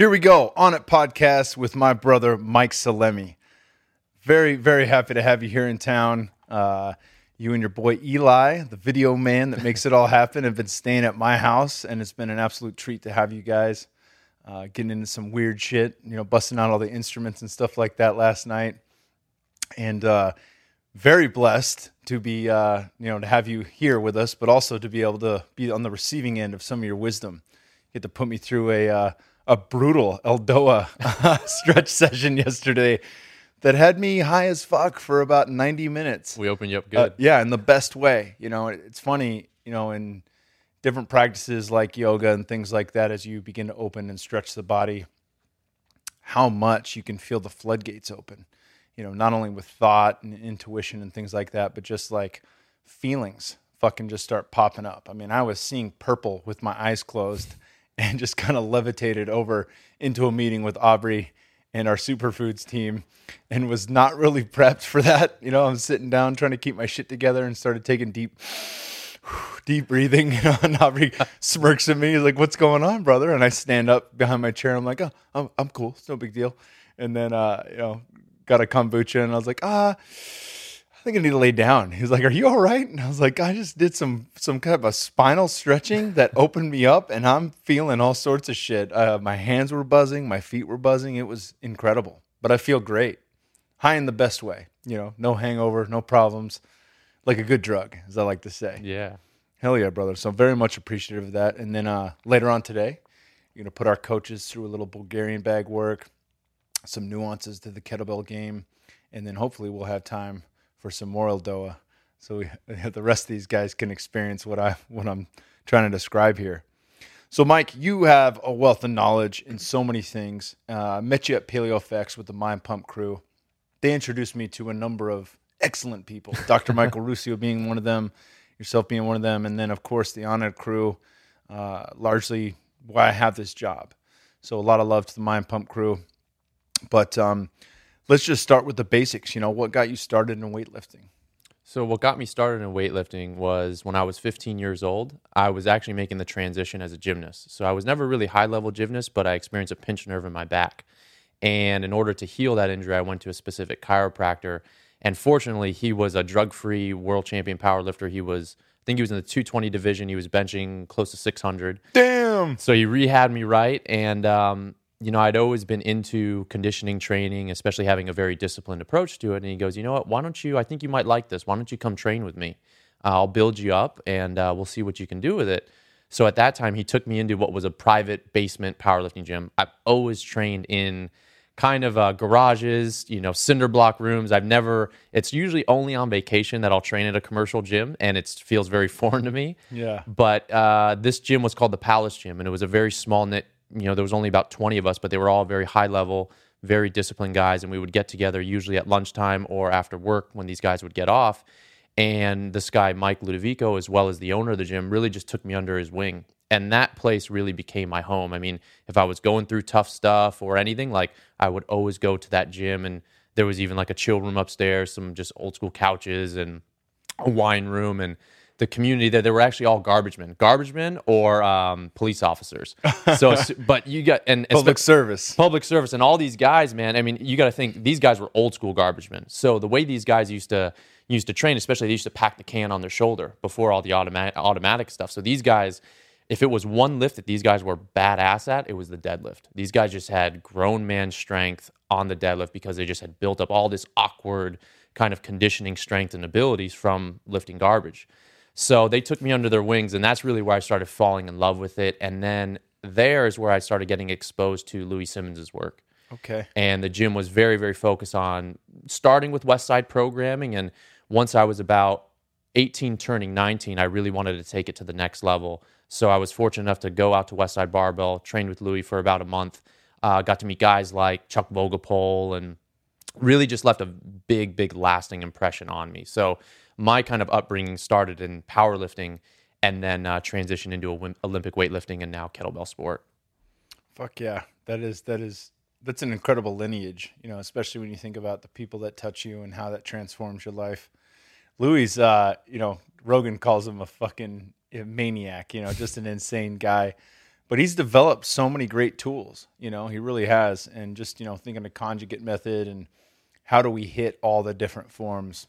Here we go Onnit podcast with my brother Mike Salemi. Very, very happy to have you here in town. Uh, you and your boy Eli, the video man that makes it all happen, have been staying at my house, and it's been an absolute treat to have you guys. Uh, getting into some weird shit, you know, busting out all the instruments and stuff like that last night, and uh, very blessed to be, uh, you know, to have you here with us, but also to be able to be on the receiving end of some of your wisdom. You had to put me through a uh, a brutal Eldoa stretch session yesterday that had me high as fuck for about 90 minutes. We opened you up Uh, good. yeah, in the best way. You know, it's funny, you know, in different practices like yoga and things like that, as you begin to open and stretch the body, how much you can feel the floodgates open. You know, not only with thought and intuition and things like that, but just like feelings fucking just start popping up. I mean, I was seeing purple with my eyes closed and just kind of levitated over into a meeting with Aubrey and our superfoods team and was not really prepped for that. You know, I'm sitting down trying to keep my shit together and started taking deep deep breathing, you know, and Aubrey smirks at me. He's like, "What's going on, brother?" And I stand up behind my chair. I'm like, "Oh, I'm, I'm cool. It's no big deal." And then, uh, you know, got a kombucha, and I was like, "Ah, I think I need to lay down." He's like, "Are you all right?" And I was like, "I just did some some kind of a spinal stretching that opened me up, and I'm feeling all sorts of shit. Uh, my hands were buzzing, my feet were buzzing. It was incredible, but I feel great, high in the best way. You know, no hangover, no problems." Like a good drug, as I like to say. Yeah. Hell yeah, brother. So very much appreciative of that. And then uh, later on today, you're gonna put our coaches through a little Bulgarian bag work, some nuances to the kettlebell game, and then hopefully we'll have time for some more Eldoa, so we, the rest of these guys can experience what I what I'm trying to describe here. So, Mike, you have a wealth of knowledge in so many things. Uh, met you at PaleoFX with the Mind Pump crew. They introduced me to a number of excellent people, Dr. Michael Ruscio being one of them, yourself being one of them, and then, of course, the Onnit crew, uh, largely why I have this job. So, a lot of love to the Mind Pump crew. But um, let's just start with the basics. You know, what got you started in weightlifting? So what got me started in weightlifting was when I was 15 years old. I was actually making the transition as a gymnast. So I was never really high level gymnast, but I experienced a pinched nerve in my back. And in order to heal that injury, I went to a specific chiropractor. And fortunately, he was a drug free world champion powerlifter. He was, I think he was in the 220 division. He was benching close to 600. Damn. So he rehabbed me right. And, um, you know, I'd always been into conditioning training, especially having a very disciplined approach to it. And he goes, you know what? Why don't you? I think you might like this. Why don't you come train with me? I'll build you up and uh, we'll see what you can do with it. So at that time, he took me into what was a private basement powerlifting gym. I've always trained in kind of uh, garages, you know, cinder block rooms. I've never, it's usually only on vacation that I'll train at a commercial gym and it feels very foreign to me. Yeah. But uh, this gym was called the Palace Gym, and it was a very small knit. You know, there was only about twenty of us, but they were all very high level, very disciplined guys, and we would get together usually at lunchtime or after work when these guys would get off. And this guy, Mike Ludovico, as well as the owner of the gym, really just took me under his wing. And that place really became my home. I mean, if I was going through tough stuff or anything, like I would always go to that gym. And there was even like a chill room upstairs, some just old school couches and a wine room. And the community that they were actually all garbage men, garbage men or um, police officers. So, but you got, and Public service. public service and all these guys man i mean you got to think these guys were old school garbage men. So the way these guys used to used to train especially they used to pack the can on their shoulder before all the automatic automatic stuff. So these guys if it was one lift that these guys were badass at it was the deadlift. These guys just had grown man strength on the deadlift because they just had built up all this awkward kind of conditioning strength and abilities from lifting garbage so they took me under their wings, and that's really where I started falling in love with it. And then there is where I started getting exposed to Louie Simmons's work. Okay. And the gym was very, very focused on starting with Westside programming. And once I was about 18, turning 19, I really wanted to take it to the next level. So I was fortunate enough to go out to Westside Barbell, trained with Louie for about a month, uh, got to meet guys like Chuck Vogelpohl and really just left a big, big lasting impression on me. So my kind of upbringing started in powerlifting and then uh, transitioned into Olymp- Olympic weightlifting and now kettlebell sport. Fuck yeah. That is that is that's an incredible lineage, you know, especially when you think about the people that touch you and how that transforms your life. Louie, uh, you know, Rogan calls him a fucking maniac, you know, just an insane guy. but he's developed so many great tools. You know, he really has. And just you know, thinking the conjugate method and how do we hit all the different forms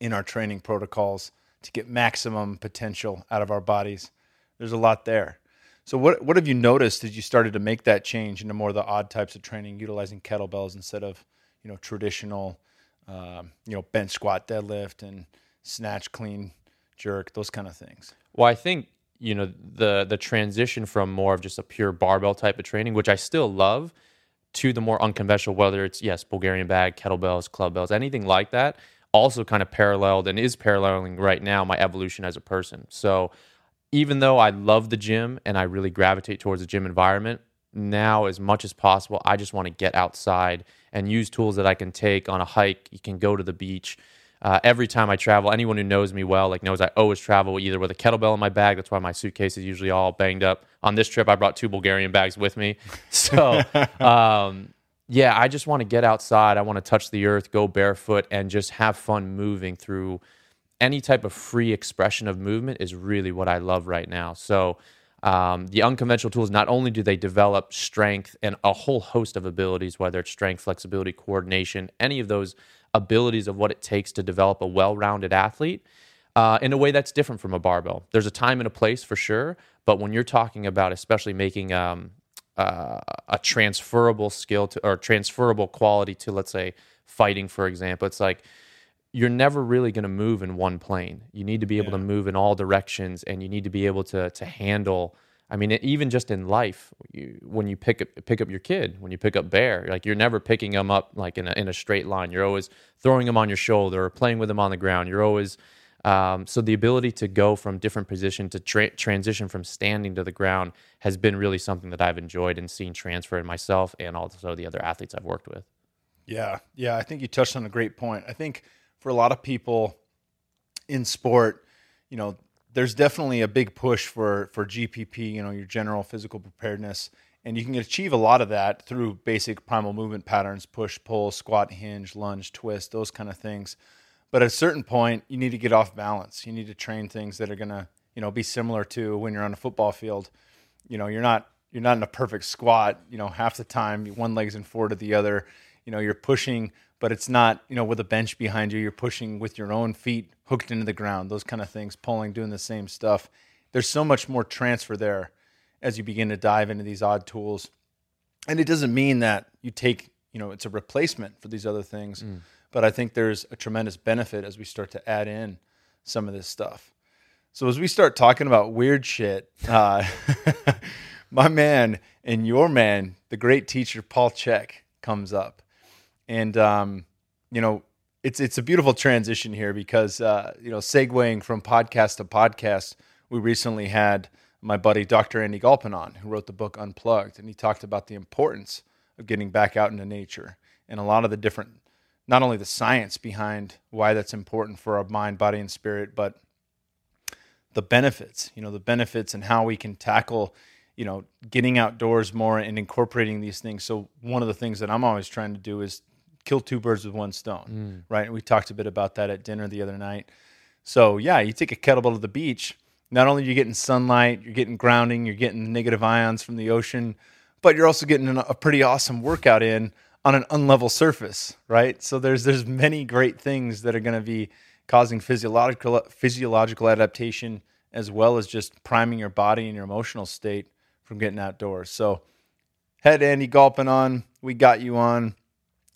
in our training protocols to get maximum potential out of our bodies. There's a lot there. So what what have you noticed as you started to make that change into more of the odd types of training, utilizing kettlebells instead of you know traditional, um, you know bench squat, deadlift, and snatch, clean, jerk, those kind of things. Well, I think you know the the transition from more of just a pure barbell type of training, which I still love, to the more unconventional, whether it's yes, Bulgarian bag, kettlebells, clubbells, anything like that, also kind of paralleled and is paralleling right now my evolution as a person. So even though I love the gym and I really gravitate towards the gym environment, now as much as possible, I just want to get outside and use tools that I can take on a hike. You can go to the beach uh, every time I travel, anyone who knows me well, like knows I always travel either with a kettlebell in my bag. That's why my suitcase is usually all banged up. On this trip, I brought two Bulgarian bags with me. So, um, yeah, I just want to get outside. I want to touch the earth, go barefoot, and just have fun moving through any type of free expression of movement is really what I love right now. So, um, the unconventional tools not only do they develop strength and a whole host of abilities, whether it's strength, flexibility, coordination, any of those abilities of what it takes to develop a well-rounded athlete uh, in a way that's different from a barbell. There's a time and a place for sure, but when you're talking about especially making um, uh, a transferable skill to or transferable quality to let's say fighting, for example, it's like you're never really going to move in one plane. You need to be able yeah. to move in all directions, and you need to be able to to handle I mean, even just in life, you, when you pick up pick up your kid, when you pick up Bear, like you're never picking them up like in a in a straight line. You're always throwing them on your shoulder or playing with them on the ground. You're always um, so the ability to go from different position to tra- transition from standing to the ground has been really something that I've enjoyed and seen transfer in myself and also the other athletes I've worked with. Yeah, yeah, I think you touched on a great point. I think for a lot of people in sport, you know, there's definitely a big push for for GPP, you know, your general physical preparedness, and you can achieve a lot of that through basic primal movement patterns, push, pull, squat, hinge, lunge, twist, those kind of things. But at a certain point, you need to get off balance. You need to train things that are going to, you know, be similar to when you're on a football field. You know, you're not you're not in a perfect squat, you know, half the time one leg's in forward of the other. You know, you're pushing but it's not you know with a bench behind you you're pushing with your own feet hooked into the ground those kind of things pulling doing the same stuff there's so much more transfer there as you begin to dive into these odd tools and it doesn't mean that you take you know it's a replacement for these other things mm. But i think there's a tremendous benefit as we start to add in some of this stuff so as we start talking about weird shit uh, my man and your man the great teacher paul Chek, comes up and um, you know it's it's a beautiful transition here because uh, you know segueing from podcast to podcast, we recently had my buddy Dr. Andy Galpin on, who wrote the book Unplugged, and he talked about the importance of getting back out into nature and a lot of the different, not only the science behind why that's important for our mind, body, and spirit, but the benefits. You know, the benefits and how we can tackle you know getting outdoors more and incorporating these things so one of the things that i'm always trying to do is kill two birds with one stone, mm. right? And we talked a bit about that at dinner the other night. So yeah, you take a kettlebell to the beach. Not only are you getting sunlight, you're getting grounding, you're getting negative ions from the ocean, but you're also getting a pretty awesome workout in on an unlevel surface, right? So there's there's many great things that are going to be causing physiological physiological adaptation as well as just priming your body and your emotional state from getting outdoors. So head Andy Galpin on, we got you on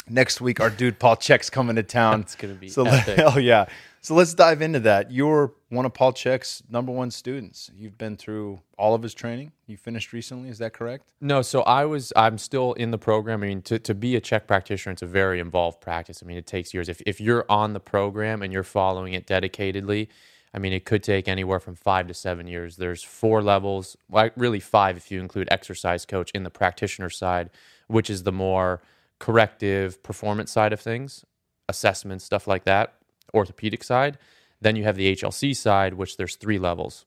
next week our dude Paul Chek's coming to town. It's gonna be so. Hell oh, yeah! So let's dive into that. You're one of Paul Chek's number one students. You've been through all of his training. You finished recently. Is that correct? No. So I was. I'm still in the program. I mean, to, to be a Chek practitioner, it's a very involved practice. I mean, it takes years. If if you're on the program and you're following it dedicatedly. I mean, it could take anywhere from five to seven years. There's four levels, like really five if you include exercise coach in the practitioner side, which is the more corrective performance side of things, assessment, stuff like that, orthopedic side. Then you have the HLC side, which there's three levels.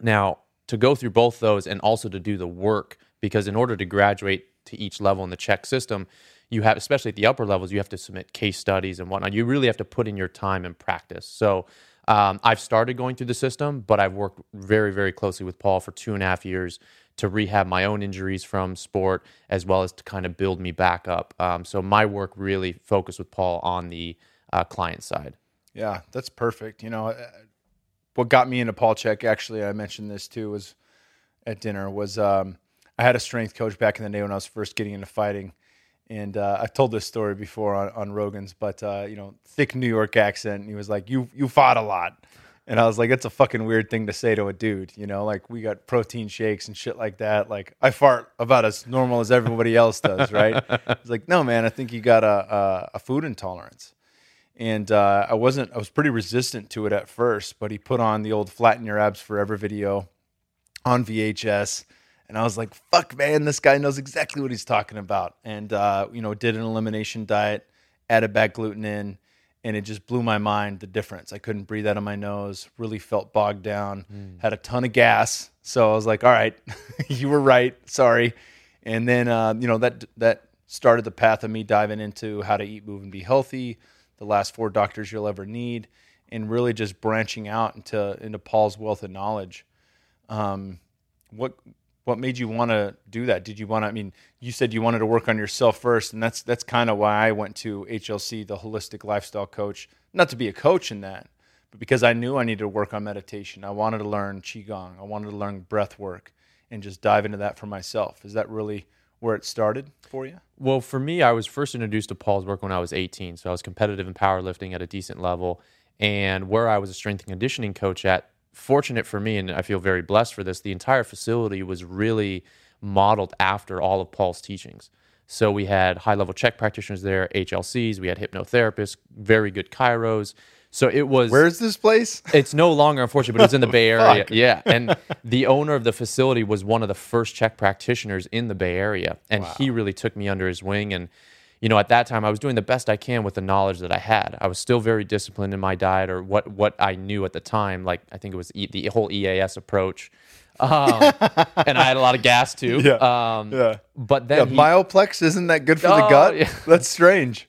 Now, to go through both those and also to do the work, because in order to graduate to each level in the Chek system, you have, especially at the upper levels, you have to submit case studies and whatnot. You really have to put in your time and practice. So um, I've started going through the system, but I've worked very, very closely with Paul for two and a half years to rehab my own injuries from sport, as well as to kind of build me back up. Um, so my work really focused with Paul on the uh, client side. Yeah, that's perfect. You know, uh, what got me into Paul Chek, actually, I mentioned this too, was at dinner, was um, I had a strength coach back in the day when I was first getting into fighting. And uh, I've told this story before on, on Rogan's, but uh, you know, thick New York accent. And he was like, "You you fought a lot," and I was like, "That's a fucking weird thing to say to a dude." You know, like we got protein shakes and shit like that. Like I fart about as normal as everybody else does, right? He's like, "No, man, I think you got a a, a food intolerance." And uh, I wasn't. I was pretty resistant to it at first, but he put on the old "Flatten Your Abs Forever" video on VHS, and I was like, "Fuck, man, this guy knows exactly what he's talking about." And uh, you know, did an elimination diet, added back gluten in, and it just blew my mind the difference. I couldn't breathe out of my nose. Really felt bogged down. Mm. Had a ton of gas, so I was like, "All right, you were right. Sorry." And then uh, you know that that started the path of me diving into how to eat, move, and be healthy the last four doctors you'll ever need, and really just branching out into into Paul's wealth of knowledge. Um, what what made you want to do that? Did you want to? I mean, you said you wanted to work on yourself first, and that's that's kind of why I went to HLC, the holistic lifestyle coach. Not to be a coach in that, but because I knew I needed to work on meditation. I wanted to learn qigong. I wanted to learn breath work, and just dive into that for myself. Is that really where it started for you? Well, for me, I was first introduced to Paul's work when I was 18. So I was competitive in powerlifting at a decent level. And where I was a strength and conditioning coach at, fortunate for me, and I feel very blessed for this, the entire facility was really modeled after all of Paul's teachings. So we had high level Chek practitioners there, HLCs, we had hypnotherapists, very good chiros. So it was. Where's this place? It's no longer, unfortunately, but it was in the Bay Area. yeah, and the owner of the facility was one of the first CHEK practitioners in the Bay Area, and wow. he really took me under his wing. And you know, at that time, I was doing the best I can with the knowledge that I had. I was still very disciplined in my diet, or what what I knew at the time. Like I think it was e- the whole EAS approach. Um, and I had a lot of gas too. Yeah. Um, yeah. But then yeah, he, Myoplex isn't that good for oh, the gut? Yeah. That's strange.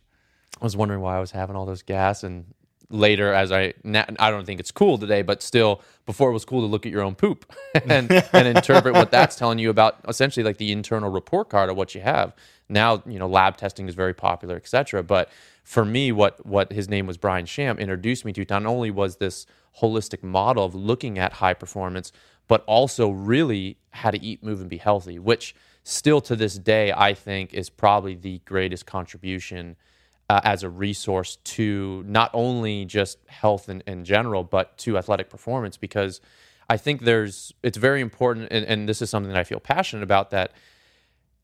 I was wondering why I was having all those gas, and later as I I don't think it's cool today, but still before it was cool to look at your own poop and and interpret what that's telling you about essentially like the internal report card of what you have. Now, you know, lab testing is very popular, etc. But for me, what what his name was Brian Sham introduced me to not only was this holistic model of looking at high performance, but also really how to eat, move, and be healthy, which still to this day I think is probably the greatest contribution uh, as a resource to not only just health in, in general, but to athletic performance. Because I think there's, it's very important, and, and this is something that I feel passionate about that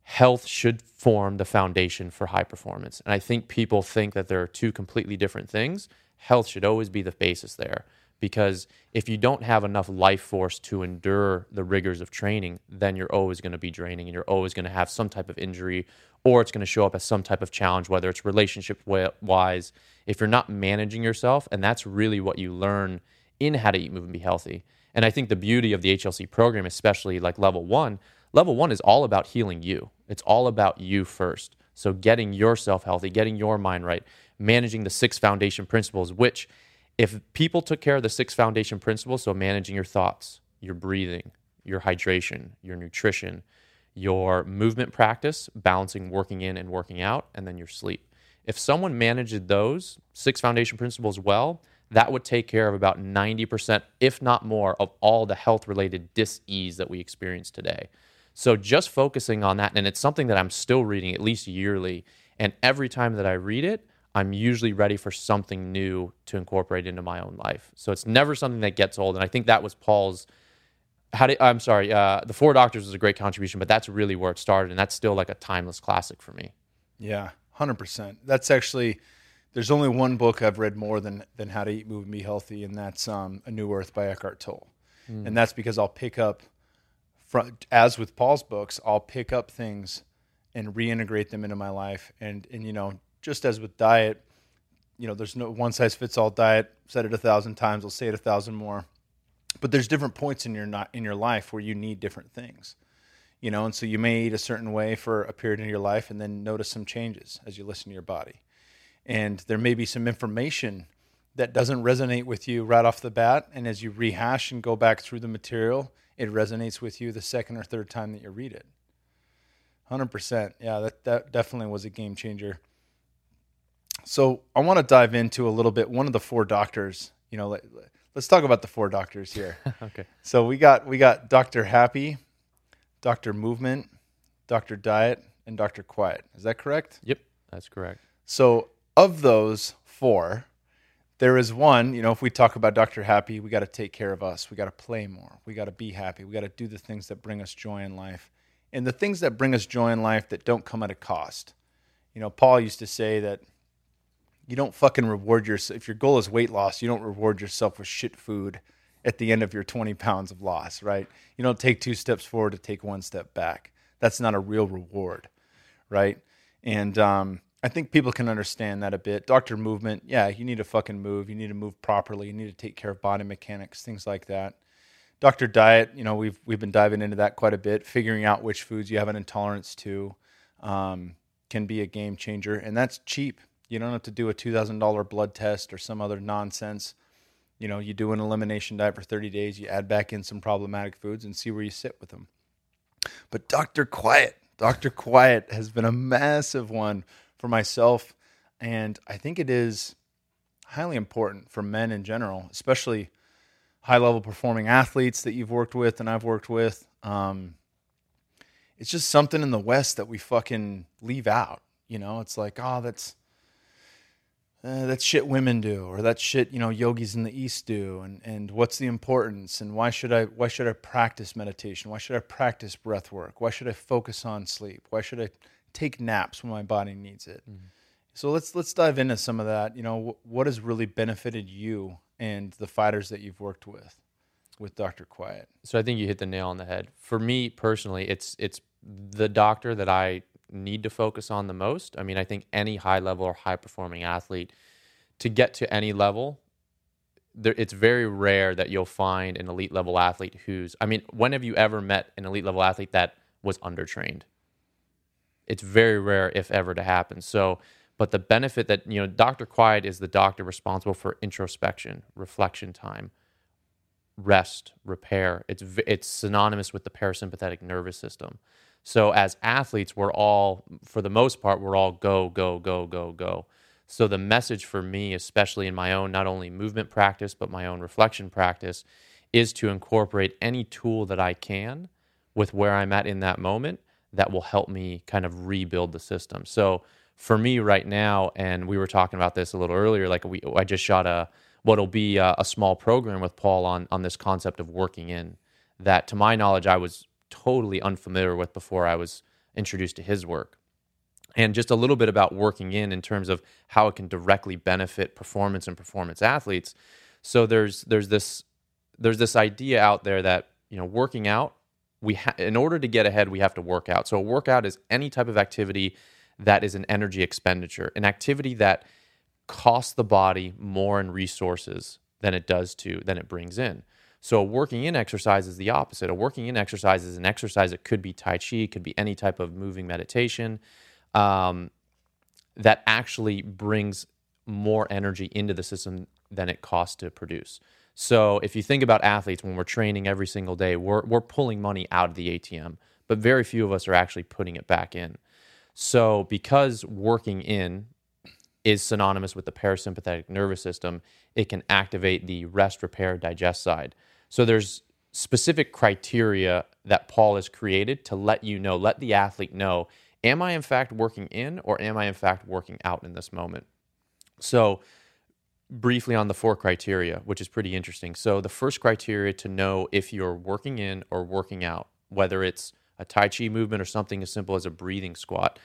health should form the foundation for high performance. And I think people think that there are two completely different things. Health should always be the basis there because if you don't have enough life force to endure the rigors of training, then you're always going to be draining and you're always going to have some type of injury or it's going to show up as some type of challenge, whether it's relationship wise. If you're not managing yourself, and that's really what you learn in how to eat, move, and be healthy. And I think the beauty of the HLC program, especially like level one, level one is all about healing you. It's all about you first. So getting yourself healthy, getting your mind right, managing the six foundation principles, which if people took care of the six foundation principles, so managing your thoughts, your breathing, your hydration, your nutrition, your movement practice, balancing working in and working out, and then your sleep. If someone managed those six foundation principles well, that would take care of about 90%, if not more, of all the health related dis-ease that we experience today. So just focusing on that, and it's something that I'm still reading at least yearly. And every time that I read it, I'm usually ready for something new to incorporate into my own life. So it's never something that gets old. And I think that was Paul's how do I'm sorry, uh, the Four Doctors was a great contribution, but that's really where it started, and that's still like a timeless classic for me. Yeah, hundred percent. That's actually there's only one book I've read more than than How to Eat, Move, and Be Healthy, and that's um, A New Earth by Eckhart Tolle, mm. and that's because I'll pick up, from, as with Paul's books, I'll pick up things and reintegrate them into my life, and and you know, just as with diet, you know, there's no one size fits all diet. Said it a thousand times, I'll say it a thousand more but there's different points in your not in your life where you need different things you know and so you may eat a certain way for a period in your life and then notice some changes as you listen to your body and there may be some information that doesn't resonate with you right off the bat and as you rehash and go back through the material it resonates with you the second or third time that you read it. 100%. Yeah, that, that definitely was a game changer. So I want to dive into a little bit. One of the four doctors, you know, let, us talk about the four doctors here. okay. So we got we got Dr. Happy, Dr. Movement, Dr. Diet, and Dr. Quiet. Is that correct? Yep, that's correct. So of those four, there is one, you know, if we talk about Dr. Happy, we got to take care of us. We got to play more. We got to be happy. We got to do the things that bring us joy in life. And the things that bring us joy in life that don't come at a cost. You know, Paul used to say that you don't fucking reward yourself. If your goal is weight loss, you don't reward yourself with shit food at the end of your 20 pounds of loss, right? You don't take two steps forward to take one step back. That's not a real reward, right? And um, I think people can understand that a bit. Doctor movement, yeah, you need to fucking move. You need to move properly. You need to take care of body mechanics, things like that. Doctor diet, you know, we've we've been diving into that quite a bit. Figuring out which foods you have an intolerance to um, can be a game changer, and that's cheap. You don't have to do a $2,000 blood test or some other nonsense. You know, you do an elimination diet for 30 days, you add back in some problematic foods and see where you sit with them. But Dr. Quiet, Dr. Quiet has been a massive one for myself. And I think it is highly important for men in general, especially high level performing athletes that you've worked with and I've worked with. Um, it's just something in the West that we fucking leave out. You know, it's like, oh, that's uh, that's shit women do or that shit you know yogis in the east do and and what's the importance and why should i why should i practice meditation? Why should i practice breath work? Why should i focus on sleep? Why should i take naps when my body needs it? Mm-hmm. so let's let's dive into some of that. You know wh- what has really benefited you and the fighters that you've worked with with dr quiet? So i think you hit the nail on the head. For me personally it's it's the doctor that i need to focus on the most. I mean, I think any high level or high performing athlete to get to any level, there, it's very rare that you'll find an elite level athlete who's, I mean, when have you ever met an elite level athlete that was undertrained? It's very rare, if ever, to happen. So, but the benefit that, you know, Dr. Quiet is the doctor responsible for introspection, reflection time, rest, repair. It's, it's synonymous with the parasympathetic nervous system. So as athletes, we're all, for the most part, we're all go, go, go, go, go. So the message for me, especially in my own not only movement practice, but my own reflection practice, is to incorporate any tool that I can with where I'm at in that moment that will help me kind of rebuild the system. So for me right now, and we were talking about this a little earlier, like we, I just shot a, what'll be a, a small program with Paul on, on this concept of working in that to my knowledge, I was totally unfamiliar with before I was introduced to his work. And just a little bit about working in in terms of how it can directly benefit performance and performance athletes. So there's there's this there's this idea out there that you know working out we ha- in order to get ahead we have to work out. So a workout is any type of activity that is an energy expenditure, an activity that costs the body more in resources than it does to than it brings in. So a working in exercise is the opposite. A working in exercise is an exercise that could be Tai Chi, could be any type of moving meditation um, that actually brings more energy into the system than it costs to produce. So if you think about athletes, when we're training every single day, we're, we're pulling money out of the ATM, but very few of us are actually putting it back in. So because working in is synonymous with the parasympathetic nervous system, it can activate the rest, repair, digest side. So there's specific criteria that Paul has created to let you know, let the athlete know, am I in fact working in or am I in fact working out in this moment? So briefly on the four criteria, which is pretty interesting. So the first criteria to know if you're working in or working out, whether it's a Tai Chi movement or something as simple as a breathing squat.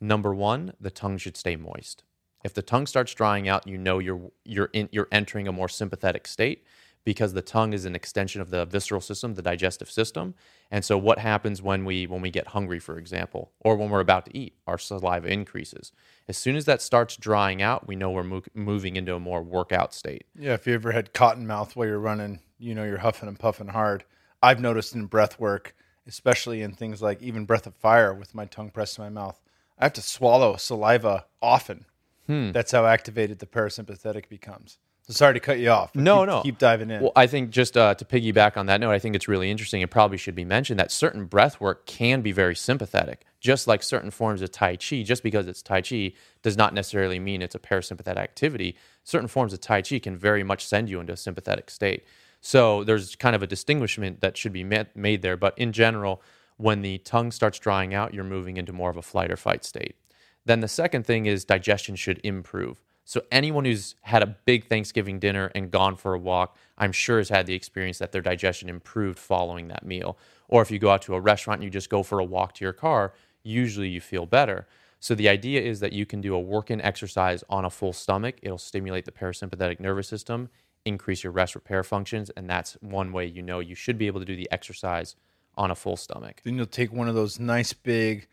Number one, the tongue should stay moist. If the tongue starts drying out, you know you're you're in, you're entering a more sympathetic state because the tongue is an extension of the visceral system, the digestive system. And so what happens when we when we get hungry, for example, or when we're about to eat, our saliva increases. As soon as that starts drying out, we know we're mo- moving into a more workout state. Yeah, if you ever had cotton mouth while you're running, you know you're huffing and puffing hard. I've noticed in breath work, especially in things like even breath of fire with my tongue pressed to my mouth, I have to swallow saliva often. Hmm. That's how activated the parasympathetic becomes. Sorry to cut you off. No, keep, no. Keep diving in. Well, I think just uh, to piggyback on that note, I think it's really interesting. It probably should be mentioned that certain breath work can be very sympathetic, just like certain forms of Tai Chi. Just because it's Tai Chi does not necessarily mean it's a parasympathetic activity. Certain forms of Tai Chi can very much send you into a sympathetic state. So there's kind of a distinguishment that should be made there. But in general, when the tongue starts drying out, you're moving into more of a flight or fight state. Then the second thing is digestion should improve. So anyone who's had a big Thanksgiving dinner and gone for a walk, I'm sure has had the experience that their digestion improved following that meal. Or if you go out to a restaurant and you just go for a walk to your car, usually you feel better. So the idea is that you can do a work-in exercise on a full stomach. It'll stimulate the parasympathetic nervous system, increase your rest repair functions, and that's one way you know you should be able to do the exercise on a full stomach. then you'll take one of those nice big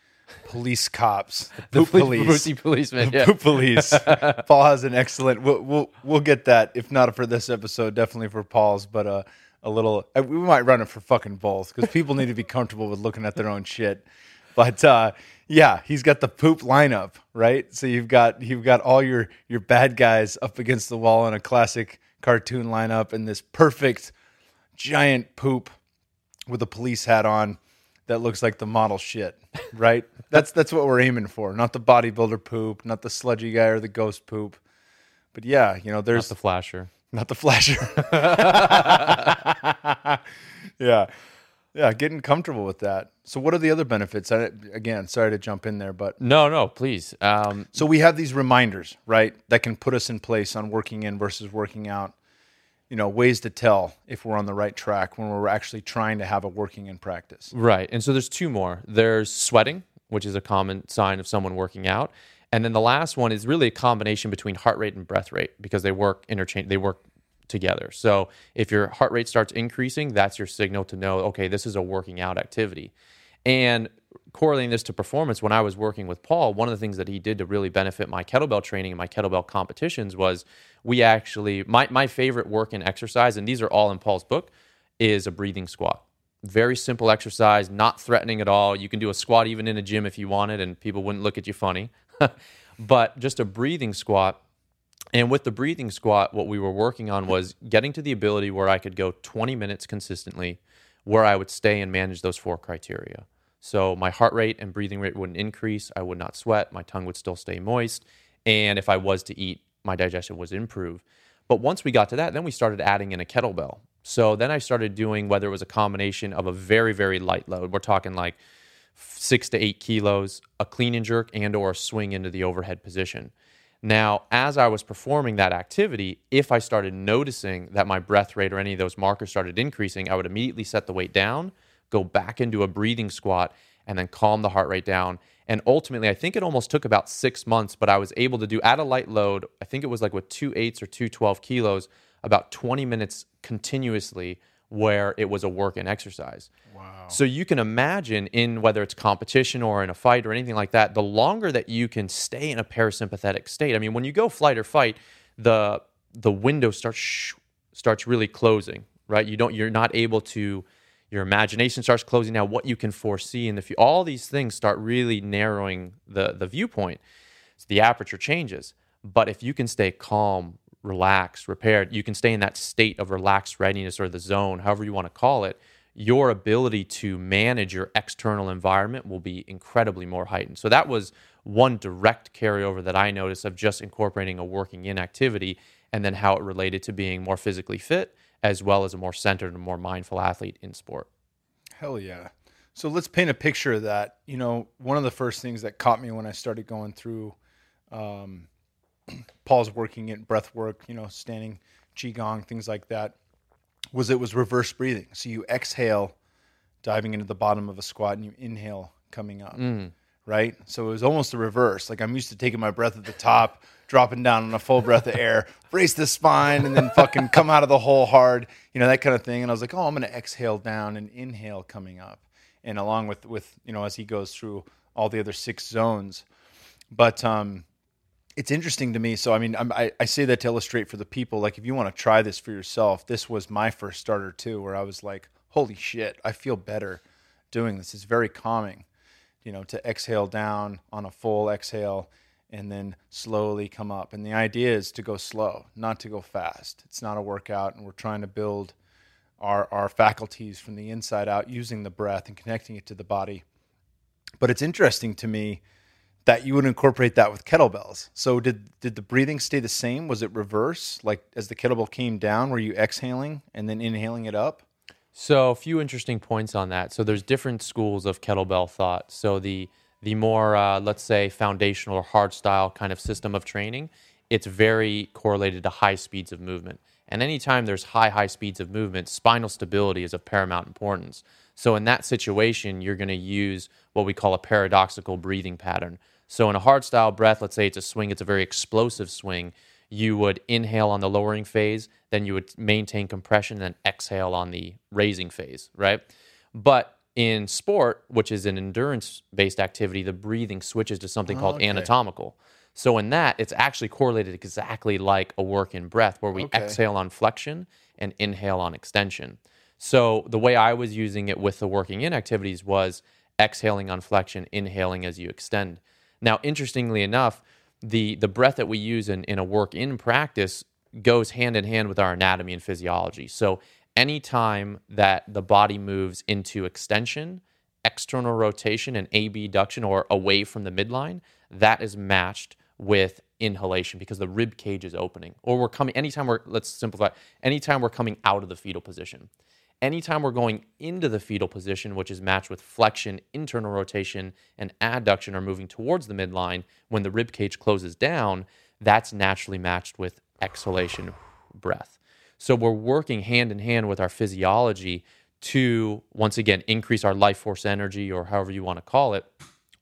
police cops, the poop police. Pussy policeman. Yeah. Poop police. Paul has an excellent. We'll, we'll we'll get that if not for this episode, definitely for Paul's, but uh, a little. uh, We might run it for fucking both because people need to be comfortable with looking at their own shit. But uh, yeah, he's got the poop lineup, right? So you've got you've got all your your bad guys up against the wall in a classic cartoon lineup, and this perfect giant poop with a police hat on that looks like the model shit, right? that's that's what we're aiming for, not the bodybuilder poop, not the sludgy guy or the ghost poop. But yeah, you know, Not there's the flasher. not the flasher. yeah. Yeah, getting comfortable with that. So what are the other benefits? I, again, sorry to jump in there, but No, no, please. Um, so we have these reminders, right, that can put us in place on working in versus working out. You know, ways to tell if we're on the right track when we're actually trying to have a working in practice. Right. And so there's two more. There's sweating, which is a common sign of someone working out. And then the last one is really a combination between heart rate and breath rate because they work interchange they work together. So if your heart rate starts increasing, that's your signal to know, okay, this is a working out activity. And correlating this to performance, when I was working with Paul, one of the things that he did to really benefit my kettlebell training and my kettlebell competitions was we actually, my, my favorite work and exercise, and these are all in Paul's book, is a breathing squat. Very simple exercise, not threatening at all. You can do a squat even in a gym if you wanted, and people wouldn't look at you funny. but just a breathing squat and with the breathing squat, what we were working on was getting to the ability where I could go 20 minutes consistently, where I would stay and manage those four criteria. So my heart rate and breathing rate wouldn't increase. I would not sweat. My tongue would still stay moist. And if I was to eat, my digestion was improve. But once we got to that, then we started adding in a kettlebell. So then I started doing whether it was a combination of a very, very light load. We're talking like six to eight kilos, a clean and jerk, and or a swing into the overhead position. Now, as I was performing that activity, if I started noticing that my breath rate or any of those markers started increasing, I would immediately set the weight down, go back into a breathing squat, and then calm the heart rate down. And ultimately, I think it almost took about six months, but I was able to do at a light load, I think it was like with two eights or two 12 kilos, about 20 minutes continuously where it was a work and exercise. Wow. So you can imagine in whether it's competition or in a fight or anything like that, the longer that you can stay in a parasympathetic state. I mean, when you go flight or fight, the the window starts sh- starts really closing, right? You don't you're not able to your imagination starts closing now what you can foresee in the future. All these things start really narrowing the the viewpoint. So the aperture changes. But if you can stay calm, relaxed, repaired, you can stay in that state of relaxed readiness or the zone, however you want to call it, your ability to manage your external environment will be incredibly more heightened. So that was one direct carryover that I noticed of just incorporating a working in activity and then how it related to being more physically fit as well as a more centered and more mindful athlete in sport. Hell yeah. So let's paint a picture of that. You know, one of the first things that caught me when I started going through um, Paul's working in breath work, you know, standing, qigong, things like that, was it was reverse breathing. So you exhale, diving into the bottom of a squat, and you inhale coming up. Right. So it was almost the reverse. Like I'm used to taking my breath at the top, dropping down on a full breath of air, brace the spine, and then fucking come out of the hole hard, you know, that kind of thing. And I was like, oh, I'm going to exhale down and inhale coming up. And along with, with, you know, as he goes through all the other six zones. But, um, it's interesting to me. So, I mean, I, I say that to illustrate for the people. Like, if you want to try this for yourself, this was my first starter too, where I was like, holy shit, I feel better doing this. It's very calming, you know, to exhale down on a full exhale and then slowly come up. And the idea is to go slow, not to go fast. It's not a workout, and we're trying to build our, our faculties from the inside out using the breath and connecting it to the body. But it's interesting to me that you would incorporate that with kettlebells. So did did the breathing stay the same? Was it reverse? Like as the kettlebell came down, were you exhaling and then inhaling it up? So a few interesting points on that. So there's different schools of kettlebell thought. So the the more uh, let's say foundational or hard style kind of system of training, it's very correlated to high speeds of movement. And anytime there's high high speeds of movement, spinal stability is of paramount importance. So in that situation, you're going to use what we call a paradoxical breathing pattern. So in a hard style breath, let's say it's a swing, it's a very explosive swing. You would inhale on the lowering phase, then you would maintain compression, and exhale on the raising phase, right? But in sport, which is an endurance based activity, the breathing switches to something called Okay. anatomical. So in that, it's actually correlated exactly like a work in breath, where we Okay. exhale on flexion and inhale on extension. So the way I was using it with the working in activities was exhaling on flexion, inhaling as you extend. Now, interestingly enough, the the breath that we use in, in a work in practice goes hand in hand with our anatomy and physiology. So anytime that the body moves into extension, external rotation, and abduction or away from the midline, that is matched with inhalation because the rib cage is opening. Or we're coming anytime we're let's simplify, anytime we're coming out of the fetal position. Anytime we're going into the fetal position, which is matched with flexion, internal rotation, and adduction, are moving towards the midline, when the rib cage closes down, that's naturally matched with exhalation breath. So we're working hand in hand with our physiology to, once again, increase our life force energy or however you want to call it.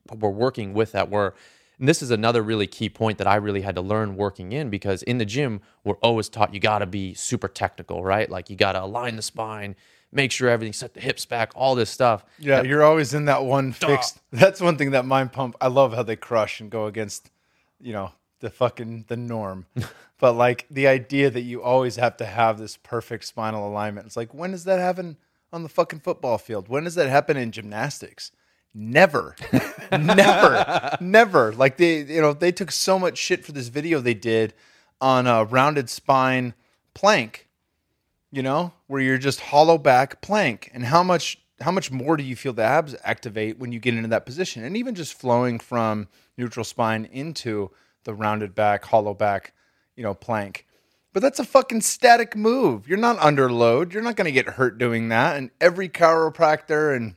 But we're working with that. We're, and this is another really key point that I really had to learn working in because in the gym, we're always taught you got to be super technical, right? Like you got to align the spine, make sure everything set the hips back, all this stuff. Yeah, you're always in that one fixed. That's one thing that mind pump. I love how they crush and go against, you know, the fucking the norm. but like the idea that you always have to have this perfect spinal alignment. It's like when does that happen on the fucking football field? When does that happen in gymnastics? Never, never, never. Like they, you know, they took so much shit for this video they did on a rounded spine plank you know, where you're just hollow back plank. And how much how much more do you feel the abs activate when you get into that position? And even just flowing from neutral spine into the rounded back, hollow back, you know, plank. But that's a fucking static move. You're not under load. You're not going to get hurt doing that. And every chiropractor and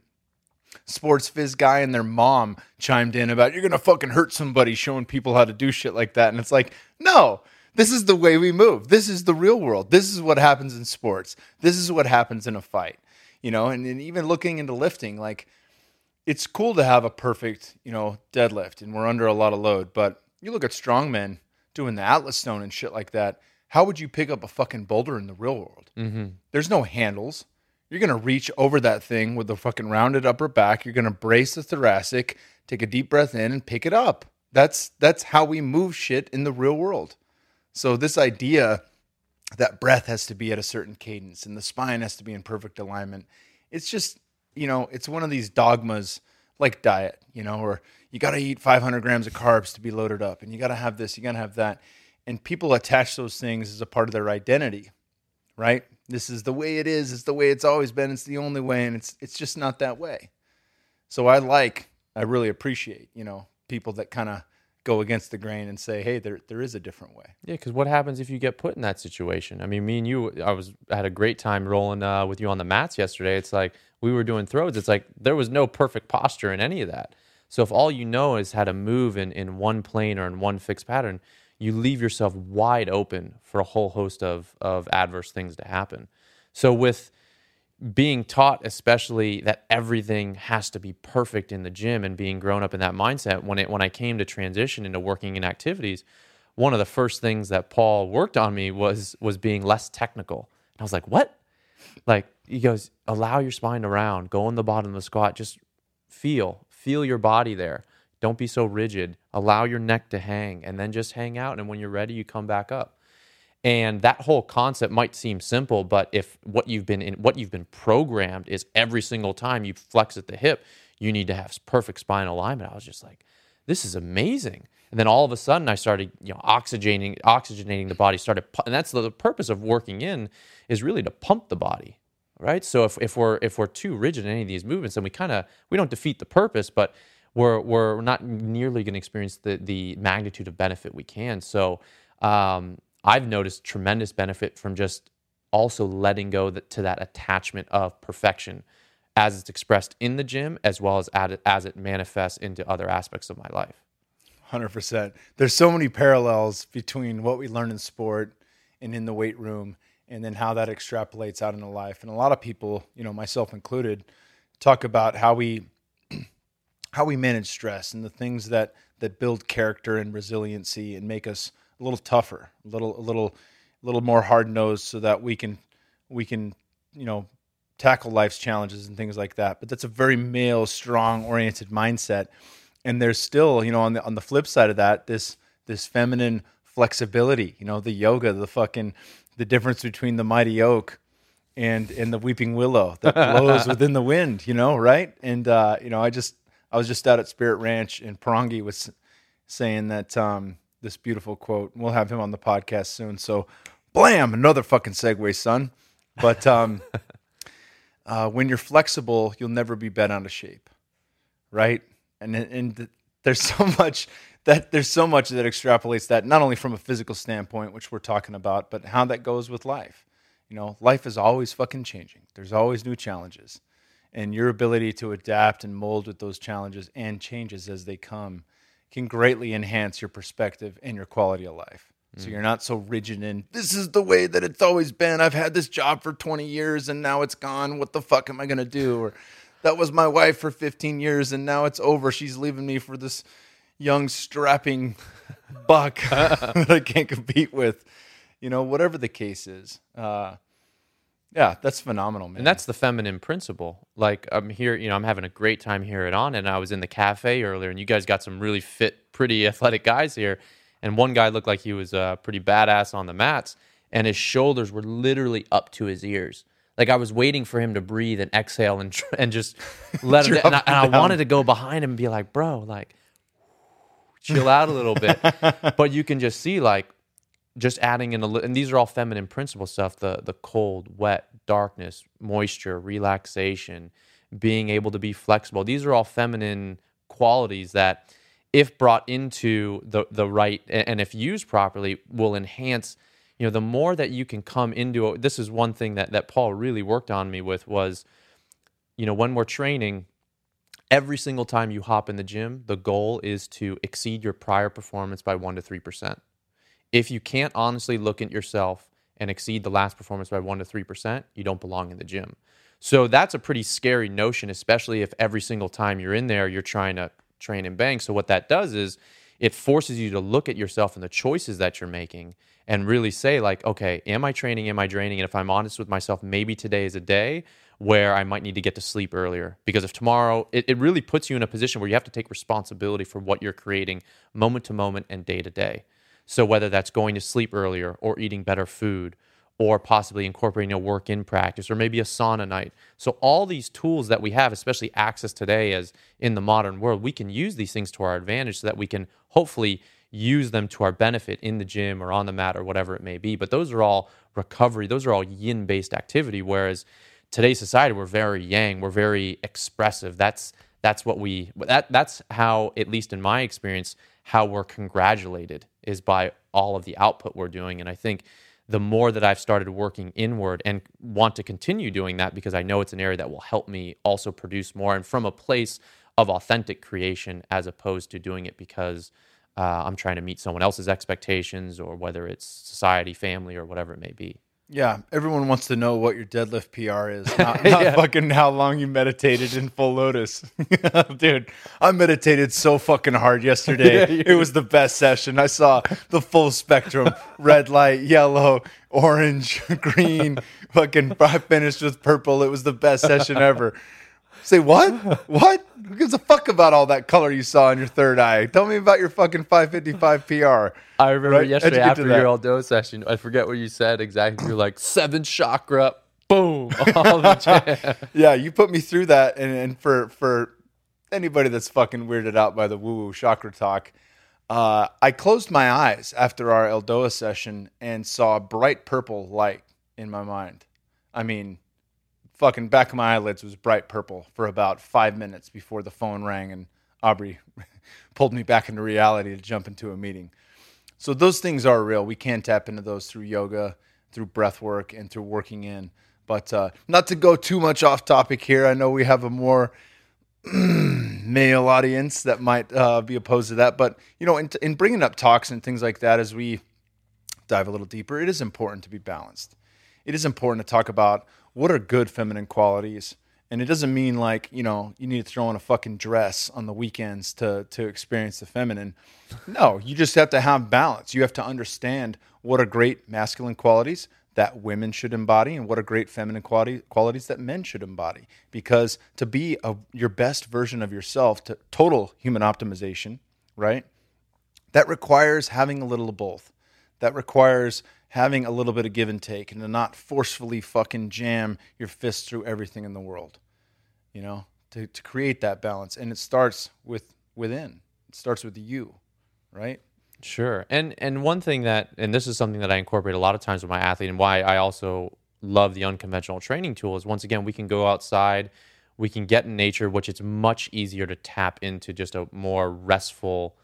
sports phys guy and their mom chimed in about you're gonna fucking hurt somebody showing people how to do shit like that. And it's like, no, this is the way we move. This is the real world. This is what happens in sports. This is what happens in a fight. You know, and, and even looking into lifting, like it's cool to have a perfect, you know, deadlift and we're under a lot of load. But you look at strongmen doing the Atlas stone and shit like that. How would you pick up a fucking boulder in the real world? Mm-hmm. There's no handles. You're gonna reach over that thing with the fucking rounded upper back. You're gonna brace the thoracic, take a deep breath in, and pick it up. That's that's how we move shit in the real world. So this idea that breath has to be at a certain cadence and the spine has to be in perfect alignment, it's just you know it's one of these dogmas like diet, you know, or you got to eat 500 grams of carbs to be loaded up, and you got to have this, you got to have that, and people attach those things as a part of their identity right? This is the way it is. It's the way it's always been. It's the only way, and it's it's just not that way. So I like, I really appreciate, you know, people that kind of go against the grain and say, hey, there there is a different way. Yeah, because what happens if you get put in that situation? I mean, me and you, I was I had a great time rolling uh, with you on the mats yesterday. It's like we were doing throws. It's like there was no perfect posture in any of that. So if all you know is how to move in, in one plane or in one fixed pattern, you leave yourself wide open for a whole host of of adverse things to happen. So with being taught especially that everything has to be perfect in the gym and being grown up in that mindset when it when I came to transition into working in activities one of the first things that Paul worked on me was was being less technical. And I was like what? Like he goes allow your spine to round. Go in the bottom of the squat. Just feel feel your body there. Don't be so rigid allow your neck to hang and then just hang out and when you're ready you come back up and that whole concept might seem simple, but if what you've been in, what you've been programmed is every single time you flex at the hip, you need to have perfect spine alignment. I was just like, this is amazing. And then all of a sudden, I started, you know, oxygenating, oxygenating the body. Started, and that's the, the purpose of working in is really to pump the body, right? So if, if we're if we're too rigid in any of these movements, then we kind of we don't defeat the purpose, but we're we're not nearly going to experience the the magnitude of benefit we can. So um, I've noticed tremendous benefit from just also letting go to that attachment of perfection as it's expressed in the gym as well as at as it manifests into other aspects of my life. 100%. There's so many parallels between what we learn in sport and in the weight room and then how that extrapolates out into life. And a lot of people, you know, myself included, talk about how we how we manage stress and the things that that build character and resiliency and make us a little tougher, a little a little a little more hard-nosed so that we can we can, you know, tackle life's challenges and things like that. But that's a very male strong oriented mindset and there's still you know on the on the flip side of that this this feminine flexibility you know the yoga the fucking the difference between the mighty oak and and the weeping willow that blows within the wind you know right and uh you know i just i was just out at spirit ranch and Parangi was saying that um this beautiful quote we'll have him on the podcast soon so blam another fucking segue son but um uh when you're flexible you'll never be bent out of shape right and and there's so much that there's so much that extrapolates that not only from a physical standpoint, which we're talking about, but how that goes with life. You know, life is always fucking changing. There's always new challenges, and your ability to adapt and mold with those challenges and changes as they come can greatly enhance your perspective and your quality of life. So you're not so rigid in this is the way that it's always been. I've had this job for 20 years and now it's gone. What the fuck am I going to do? Or that was my wife for 15 years and now it's over. She's leaving me for this young strapping buck that I can't compete with. You know, whatever the case is. Uh, yeah, that's phenomenal, man. And that's the feminine principle. Like I'm here, you know, I'm having a great time here at On, and I was in the cafe earlier, and you guys got some really fit, pretty athletic guys here, and one guy looked like he was uh, pretty badass on the mats, and his shoulders were literally up to his ears. Like I was waiting for him to breathe and exhale and and just let him. And I, and I wanted to go behind him and be like, bro, like chill out a little bit. but you can just see like just adding in a little, and these are all feminine principle stuff the the cold wet darkness moisture relaxation being able to be flexible. These are all feminine qualities that if brought into the the right and if used properly will enhance you know the more that you can come into it this is one thing that that paul really worked on me with was you know when we're training every single time you hop in the gym the goal is to exceed your prior performance by 1 to 3% if you can't honestly look at yourself and exceed the last performance by 1 to 3%, you don't belong in the gym. So that's a pretty scary notion, especially if every single time you're in there, you're trying to train and bang. So what that does is it forces you to look at yourself and the choices that you're making and really say like, okay, am I training? Am I draining? And if I'm honest with myself, maybe today is a day where I might need to get to sleep earlier because if tomorrow, it, it really puts you in a position where you have to take responsibility for what you're creating moment to moment and day to day. So whether that's going to sleep earlier or eating better food or possibly incorporating a work in practice or maybe a sauna night. So all these tools that we have, especially access today as in the modern world, we can use these things to our advantage so that we can hopefully use them to our benefit in the gym or on the mat or whatever it may be. But those are all recovery, those are all yin based activity. Whereas today's society, we're very yang, we're very expressive. That's that's what we that that's how, at least in my experience, how we're congratulated is by all of the output we're doing. And I think the more that I've started working inward and want to continue doing that because I know it's an area that will help me also produce more and from a place of authentic creation as opposed to doing it because uh, I'm trying to meet someone else's expectations or whether it's society, family, or whatever it may be. Yeah, everyone wants to know what your deadlift PR is, not, not fucking how long you meditated in full lotus. Dude, I meditated so fucking hard yesterday. it was the best session. I saw the full spectrum red light, yellow, orange, green. fucking, I finished with purple. It was the best session ever. Say what? What? Who gives a fuck about all that color you saw in your third eye? Tell me about your fucking 555 PR. I remember Right? yesterday you after your that? all do session, I forget what you said exactly. You're like seven chakra, boom, all the jam. yeah, you put me through that, and, and for for anybody that's fucking weirded out by the woo woo chakra talk, Uh, I closed my eyes after our Eldoa session and saw a bright purple light in my mind. I mean, fucking back of my eyelids was bright purple for about five minutes before the phone rang and Aubrey pulled me back into reality to jump into a meeting. So those things are real. We can tap into those through yoga, through breath work, and through working in. But uh, not to go too much off topic here. I know we have a more male audience that might uh, be opposed to that. But you know, in, in bringing up talks and things like that, as we dive a little deeper, it is important to be balanced. It is important to talk about what are good feminine qualities. And it doesn't mean like, you know, you need to throw on a fucking dress on the weekends to to experience the feminine. No, you just have to have balance. You have to understand what are great masculine qualities that women should embody and what are great feminine quality, qualities that men should embody. Because to be a, your best version of yourself, to total human optimization, right? That requires having a little of both. That requires having a little bit of give and take and to not forcefully fucking jam your fist through everything in the world. You know, to, to create that balance. And it starts with within. It starts with you, right? Sure. And and one thing that and this is something that I incorporate a lot of times with my athlete and why I also love the unconventional training tool is once again we can go outside, we can get in nature, which it's much easier to tap into just a more restful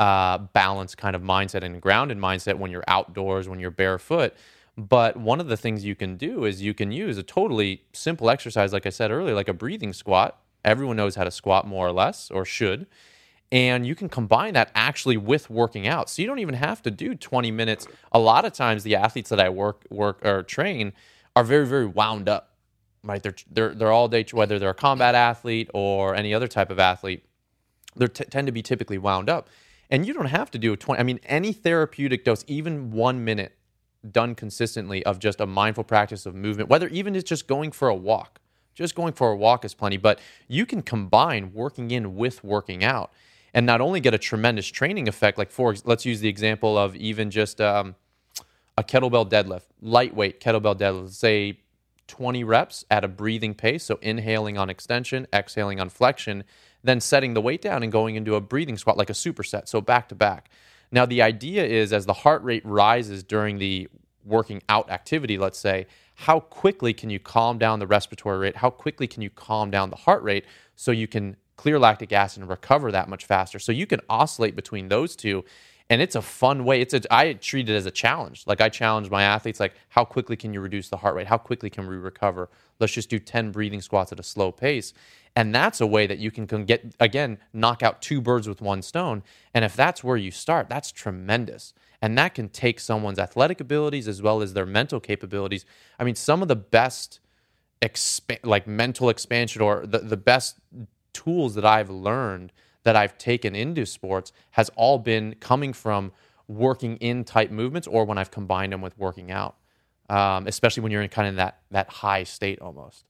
uh, balanced kind of mindset and grounded mindset when you're outdoors, when you're barefoot. But one of the things you can do is you can use a totally simple exercise, like I said earlier, like a breathing squat. Everyone knows how to squat more or less, or should. And you can combine that actually with working out. So you don't even have to do 20 minutes. A lot of times the athletes that i work work or train are very very wound up right? They're they're, they're all day whether they're a combat athlete or any other type of athlete they t- tend to be typically wound up and you don't have to do a 20 i mean any therapeutic dose even one minute done consistently of just a mindful practice of movement whether even it's just going for a walk. Just going for a walk is plenty but you can combine working in with working out and not only get a tremendous training effect, like for let's use the example of even just um, a kettlebell deadlift, lightweight kettlebell deadlift, say 20 reps at a breathing pace, so inhaling on extension, exhaling on flexion, then setting the weight down and going into a breathing squat like a superset, so back to back. Now the idea is as the heart rate rises during the working out activity, let's say, how quickly can you calm down the respiratory rate? How quickly can you calm down the heart rate so you can clear lactic acid and recover that much faster. So you can oscillate between those two. And it's a fun way. It's a I treat it as a challenge. Like I challenge my athletes, like how quickly can you reduce the heart rate? How quickly can we recover? Let's just do 10 breathing squats at a slow pace. And that's a way that you can, get again, knock out two birds with one stone. And if that's where you start, that's tremendous. And that can take someone's athletic abilities as well as their mental capabilities. I mean, some of the best expa- like mental expansion or the, the best tools that I've learned that I've taken into sports has all been coming from working in type movements or when I've combined them with working out, um, especially when you're in kind of that that high state almost.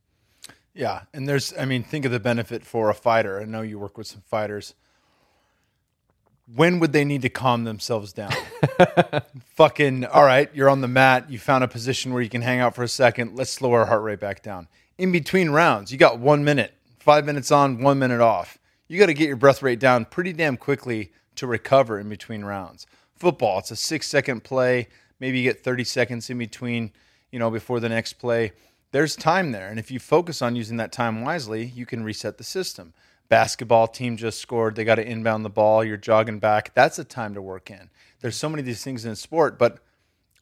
Yeah, and there's, I mean, think of the benefit for a fighter. I know you work with some fighters. When would they need to calm themselves down? Fucking, all right, you're on the mat. You found a position where you can hang out for a second. Let's slow our heart rate back down. In between rounds, you got one minute five minutes on, one minute off. You got to get your breath rate down pretty damn quickly to recover in between rounds. Football, it's a six second play. Maybe you get 30 seconds in between, you know, before the next play. There's time there. And if you focus on using that time wisely, you can reset the system. Basketball team just scored. They got to inbound the ball. You're jogging back. That's a time to work in. There's so many of these things in sport, but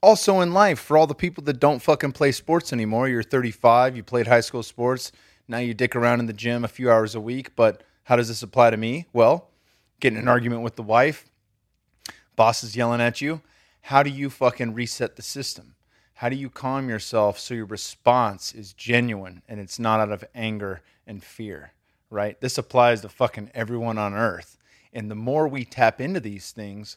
also in life for all the people that don't fucking play sports anymore. You're 35, you played high school sports, now you dick around in the gym a few hours a week, but how does this apply to me? Well, getting an argument with the wife, boss is yelling at you. How do you fucking reset the system? How do you calm yourself so your response is genuine and it's not out of anger and fear, right? This applies to fucking everyone on earth. And the more we tap into these things,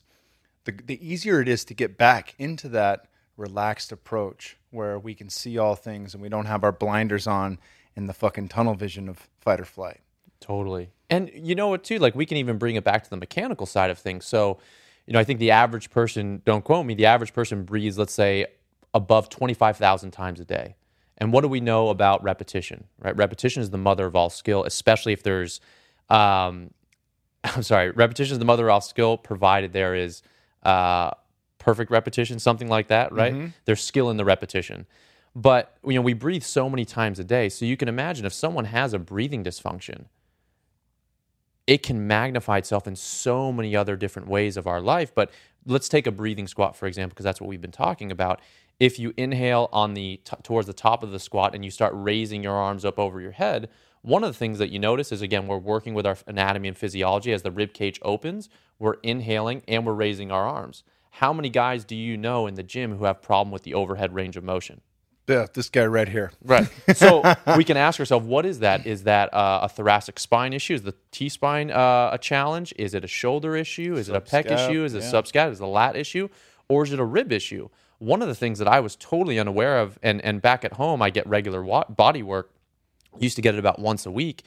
the, the easier it is to get back into that relaxed approach where we can see all things and we don't have our blinders on in the fucking tunnel vision of fight or flight. Totally. And you know what, too? Like, we can even bring it back to the mechanical side of things. So, you know, I think the average person, don't quote me, the average person breathes, let's say, above 25,000 times a day. And what do we know about repetition, right? Repetition is the mother of all skill, especially if there's, um, I'm sorry, repetition is the mother of all skill, provided there is uh, perfect repetition, something like that, right? Mm-hmm. There's skill in the repetition. But you know, we breathe so many times a day, so you can imagine if someone has a breathing dysfunction, it can magnify itself in so many other different ways of our life. But let's take a breathing squat for example, because that's what we've been talking about. If you inhale on the t- towards the top of the squat and you start raising your arms up over your head, one of the things that you notice is again we're working with our anatomy and physiology as the rib cage opens. We're inhaling and we're raising our arms. How many guys do you know in the gym who have problem with the overhead range of motion? Yeah, this guy right here. Right. So we can ask ourselves, what is that? Is that uh, a thoracic spine issue? Is the T spine uh, a challenge? Is it a shoulder issue? Is it a pec issue? Is it yeah. subscap? Is it a lat issue? Or is it a rib issue? One of the things that I was totally unaware of, and, and back at home, I get regular wa- body work. Used to get it about once a week.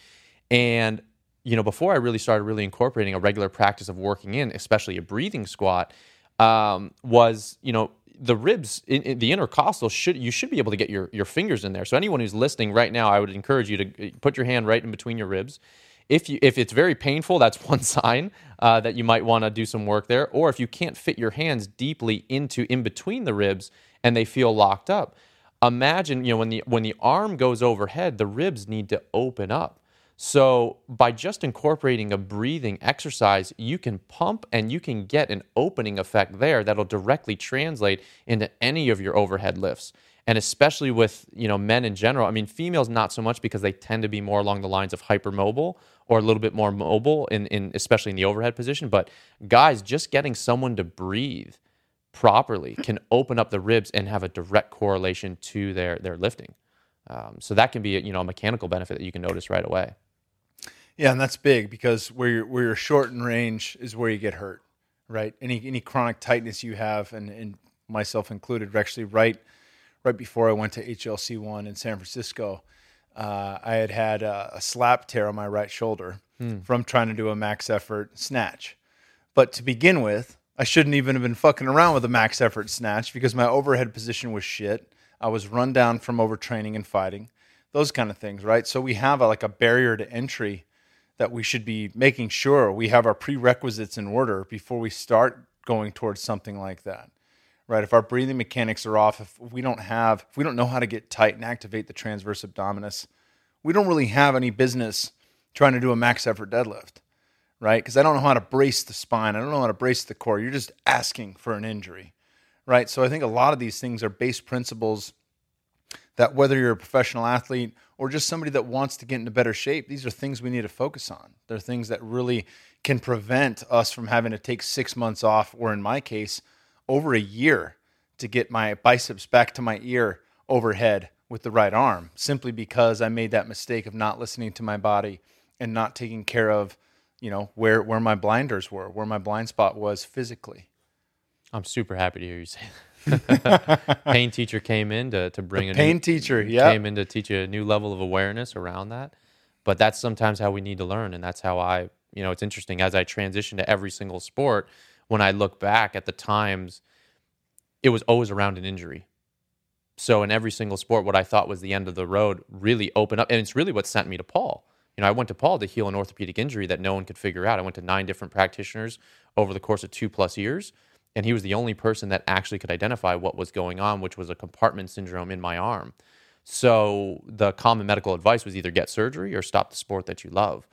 And, you know, before I really started really incorporating a regular practice of working in, especially a breathing squat, um, was, you know, the ribs in, in the intercostal should you should be able to get your your fingers in there. So anyone who's listening right now, I would encourage you to uh, put your hand right in between your ribs. If you if it's very painful, that's one sign uh, that you might want to do some work there. Or if you can't fit your hands deeply into in between the ribs and they feel locked up, imagine you know when the when the arm goes overhead, the ribs need to open up. So, by just incorporating a breathing exercise, you can pump and you can get an opening effect there that'll directly translate into any of your overhead lifts. And especially with, you know, men in general, I mean, females not so much because they tend to be more along the lines of hypermobile or a little bit more mobile in, in especially in the overhead position, but guys, just getting someone to breathe properly can open up the ribs and have a direct correlation to their their lifting. Um, so that can be, you know, a mechanical benefit that you can notice right away. Yeah, and that's big because where you're where you're short in range is where you get hurt, right? Any any chronic tightness you have, and, and myself included, actually right right before I went to HLC one in San Francisco, uh, I had had a, a slap tear on my right shoulder from trying to do a max effort snatch. But to begin with, I shouldn't even have been fucking around with a max effort snatch because my overhead position was shit. I was run down from overtraining and fighting, those kind of things, right? So we have a, like a barrier to entry that we should be making sure we have our prerequisites in order before we start going towards something like that. Right? If our breathing mechanics are off, if we don't have if we don't know how to get tight and activate the transverse abdominis, we don't really have any business trying to do a max effort deadlift. Right? Because I don't know how to brace the spine. I don't know how to brace the core. You're just asking for an injury. Right? So I think a lot of these things are base principles that whether you're a professional athlete or just somebody that wants to get into better shape, these are things we need to focus on. They're things that really can prevent us from having to take six months off, or in my case, over a year to get my biceps back to my ear overhead with the right arm, simply because I made that mistake of not listening to my body and not taking care of, you know, where where my blinders were, where my blind spot was physically. I'm super happy to hear you say that. pain teacher came in to, to bring a Pain new, teacher, yeah. came in to teach a new level of awareness around that. But that's sometimes how we need to learn, and that's how I, you know, it's interesting as I transition to every single sport. When I look back at the times, it was always around an injury. So in every single sport, what I thought was the end of the road really opened up, and it's really what sent me to Paul. You know, I went to Paul to heal an orthopedic injury that no one could figure out. I went to nine different practitioners over the course of two plus years, and he was the only person that actually could identify what was going on, which was a compartment syndrome in my arm. So the common medical advice was either get surgery or stop the sport that you love.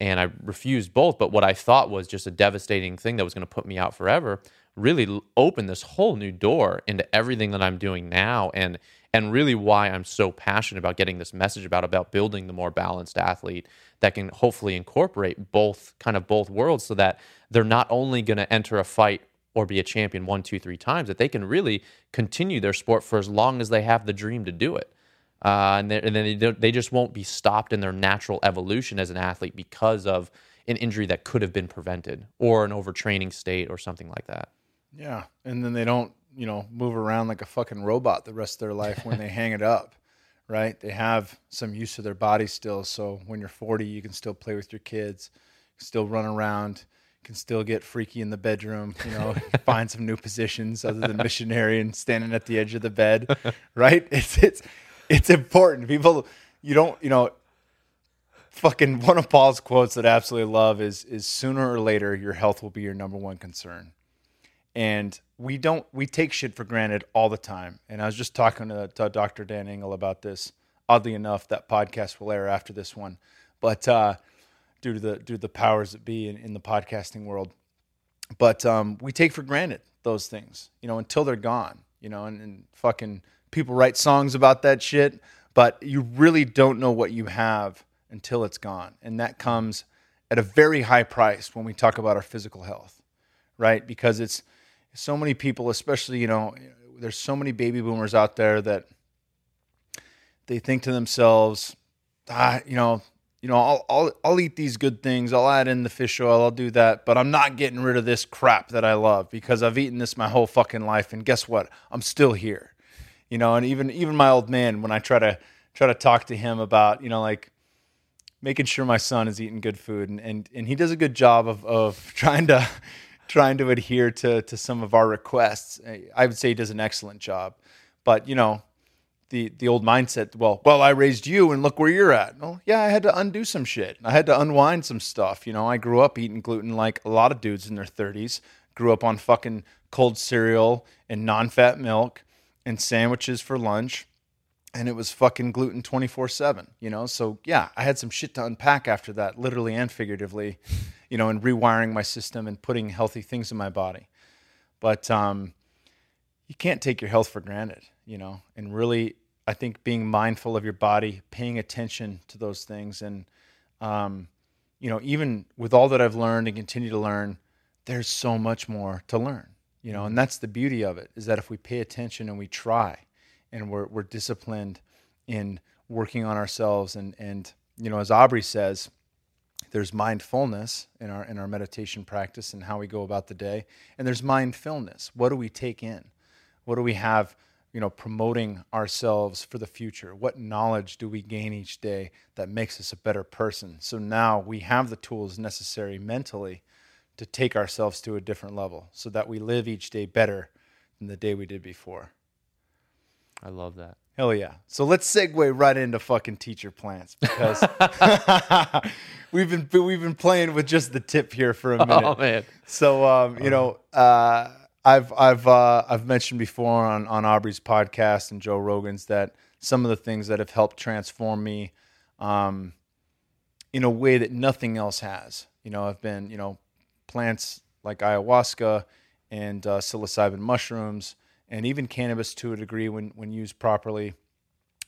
And I refused both, but what I thought was just a devastating thing that was going to put me out forever really opened this whole new door into everything that I'm doing now and and really why I'm so passionate about getting this message about about building the more balanced athlete that can hopefully incorporate both kind of both worlds so that they're not only going to enter a fight or be a champion one, two, three times, that they can really continue their sport for as long as they have the dream to do it. Uh, and, and then they, don't- they just won't be stopped in their natural evolution as an athlete because of an injury that could have been prevented or an overtraining state or something like that. Yeah, and then they don't, you know, move around like a fucking robot the rest of their life when they hang it up, right? They have some use of their body still. So when you're 40, you can still play with your kids, still run around, can still get freaky in the bedroom, you know, find some new positions other than missionary and standing at the edge of the bed, right? It's it's it's important. People, you don't, you know, fucking one of Paul's quotes that I absolutely love is is sooner or later your health will be your number one concern. And we don't we take shit for granted all the time. And I was just talking to, to Dr. Dan Engle about this. Oddly enough, that podcast will air after this one. But uh, due to the due to the powers that be in, in the podcasting world. But um, we take for granted those things, you know, until they're gone. You know, and, and fucking people write songs about that shit, but you really don't know what you have until it's gone. And that comes at a very high price when we talk about our physical health, right? Because it's so many people, especially, you know, there's so many baby boomers out there that they think to themselves, ah, you know, you know, I'll, I'll, I'll eat these good things. I'll add in the fish oil. I'll do that, but I'm not getting rid of this crap that I love because I've eaten this my whole fucking life. And guess what? I'm still here, you know, and even, even my old man, when I try to, try to talk to him about, you know, like making sure my son is eating good food and, and, and he does a good job of, of trying to, trying to adhere to, to some of our requests. I would say he does an excellent job, but you know, the the old mindset. Well, well, I raised you, and look where you're at. Well, yeah, I had to undo some shit. I had to unwind some stuff. You know, I grew up eating gluten like a lot of dudes in their 30s. Grew up on fucking cold cereal and non-fat milk and sandwiches for lunch, and it was fucking gluten 24 seven. You know, so yeah, I had some shit to unpack after that, literally and figuratively. You know, and rewiring my system and putting healthy things in my body. But um, you can't take your health for granted you know, and really, I think being mindful of your body, paying attention to those things, and um, you know, even with all that I've learned and continue to learn, there's so much more to learn, you know, and that's the beauty of it is that if we pay attention and we try, and we're we're disciplined in working on ourselves, and and you know, as Aubrey says, there's mindfulness in our in our meditation practice and how we go about the day, and there's mindfulness. What do we take in? What do we have? you know, promoting ourselves for the future? What knowledge do we gain each day that makes us a better person? So now we have the tools necessary mentally to take ourselves to a different level so that we live each day better than the day we did before. I love that. Hell yeah. So let's segue right into fucking teacher plants because we've been we've been playing with just the tip here for a minute. Oh man. So um, you know, uh, I've I've uh, I've mentioned before on on Aubrey's podcast and Joe Rogan's that some of the things that have helped transform me, um, in a way that nothing else has. You know, I've been you know plants like ayahuasca and uh, psilocybin mushrooms and even cannabis to a degree when when used properly.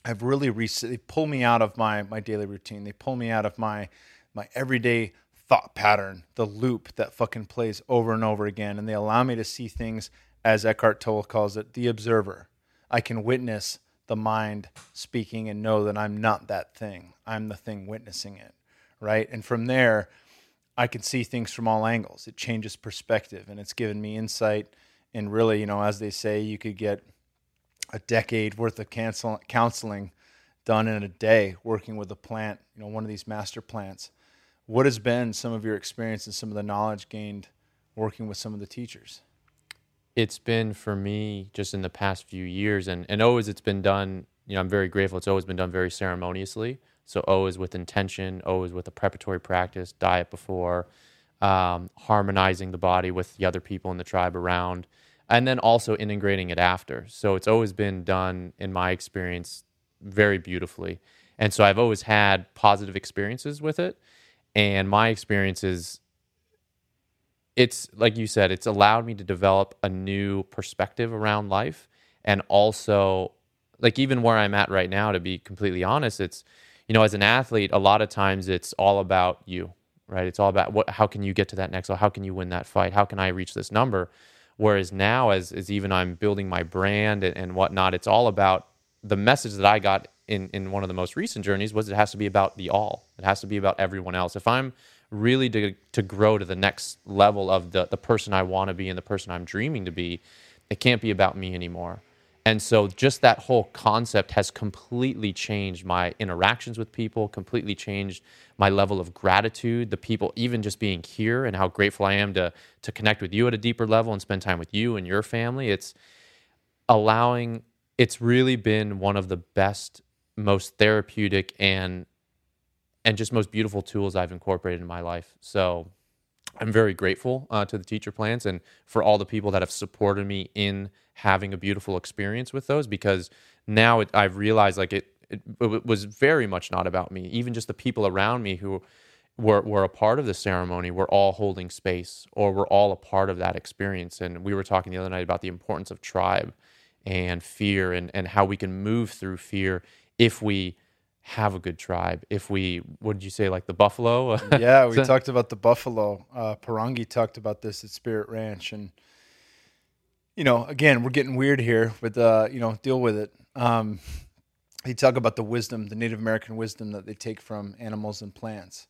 Have really re- they pull me out of my my daily routine. They pull me out of my my everyday thought pattern, the loop that fucking plays over and over again. And they allow me to see things, as Eckhart Tolle calls it, the observer. I can witness the mind speaking and know that I'm not that thing. I'm the thing witnessing it. Right. And from there, I can see things from all angles. It changes perspective and it's given me insight. And really, you know, as they say, you could get a decade worth of cancel- counseling done in a day working with a plant, you know, one of these master plants what has been some of your experience and some of the knowledge gained working with some of the teachers? It's been for me just in the past few years, and, and always it's been done. You know, I'm very grateful. It's always been done very ceremoniously. So O is with intention, O is with a preparatory practice, diet before, um, harmonizing the body with the other people in the tribe around, and then also integrating it after. So it's always been done, in my experience, very beautifully. And so I've always had positive experiences with it. And my experience is it's like you said, it's allowed me to develop a new perspective around life. And also, like, even where I'm at right now, to be completely honest, it's, you know, as an athlete, a lot of times it's all about you, right? It's all about what, how can you get to that next level? How can you win that fight? How can I reach this number? Whereas now, as, as even I'm building my brand and, and whatnot, it's all about the message that I got in in one of the most recent journeys was it has to be about the all. It has to be about everyone else. If I'm really to to grow to the next level of the the person I want to be and the person I'm dreaming to be, it can't be about me anymore. And so just that whole concept has completely changed my interactions with people, completely changed my level of gratitude, the people even just being here and how grateful I am to to connect with you at a deeper level and spend time with you and your family. It's allowing it's really been one of the best most therapeutic and and just most beautiful tools I've incorporated in my life. So I'm very grateful uh, to the teacher plants and for all the people that have supported me in having a beautiful experience with those because now it, I've realized like it, it, it was very much not about me. Even just the people around me who were, were a part of the ceremony were all holding space or were all a part of that experience. And we were talking the other night about the importance of tribe and fear and, and how we can move through fear if we have a good tribe. If we, what did you say, like the buffalo? yeah, we talked about the buffalo. Uh, Parangi talked about this at Spirit Ranch. And, you know, again, we're getting weird here with, uh, you know, deal with it. Um, he talked about the wisdom, the Native American wisdom that they take from animals and plants.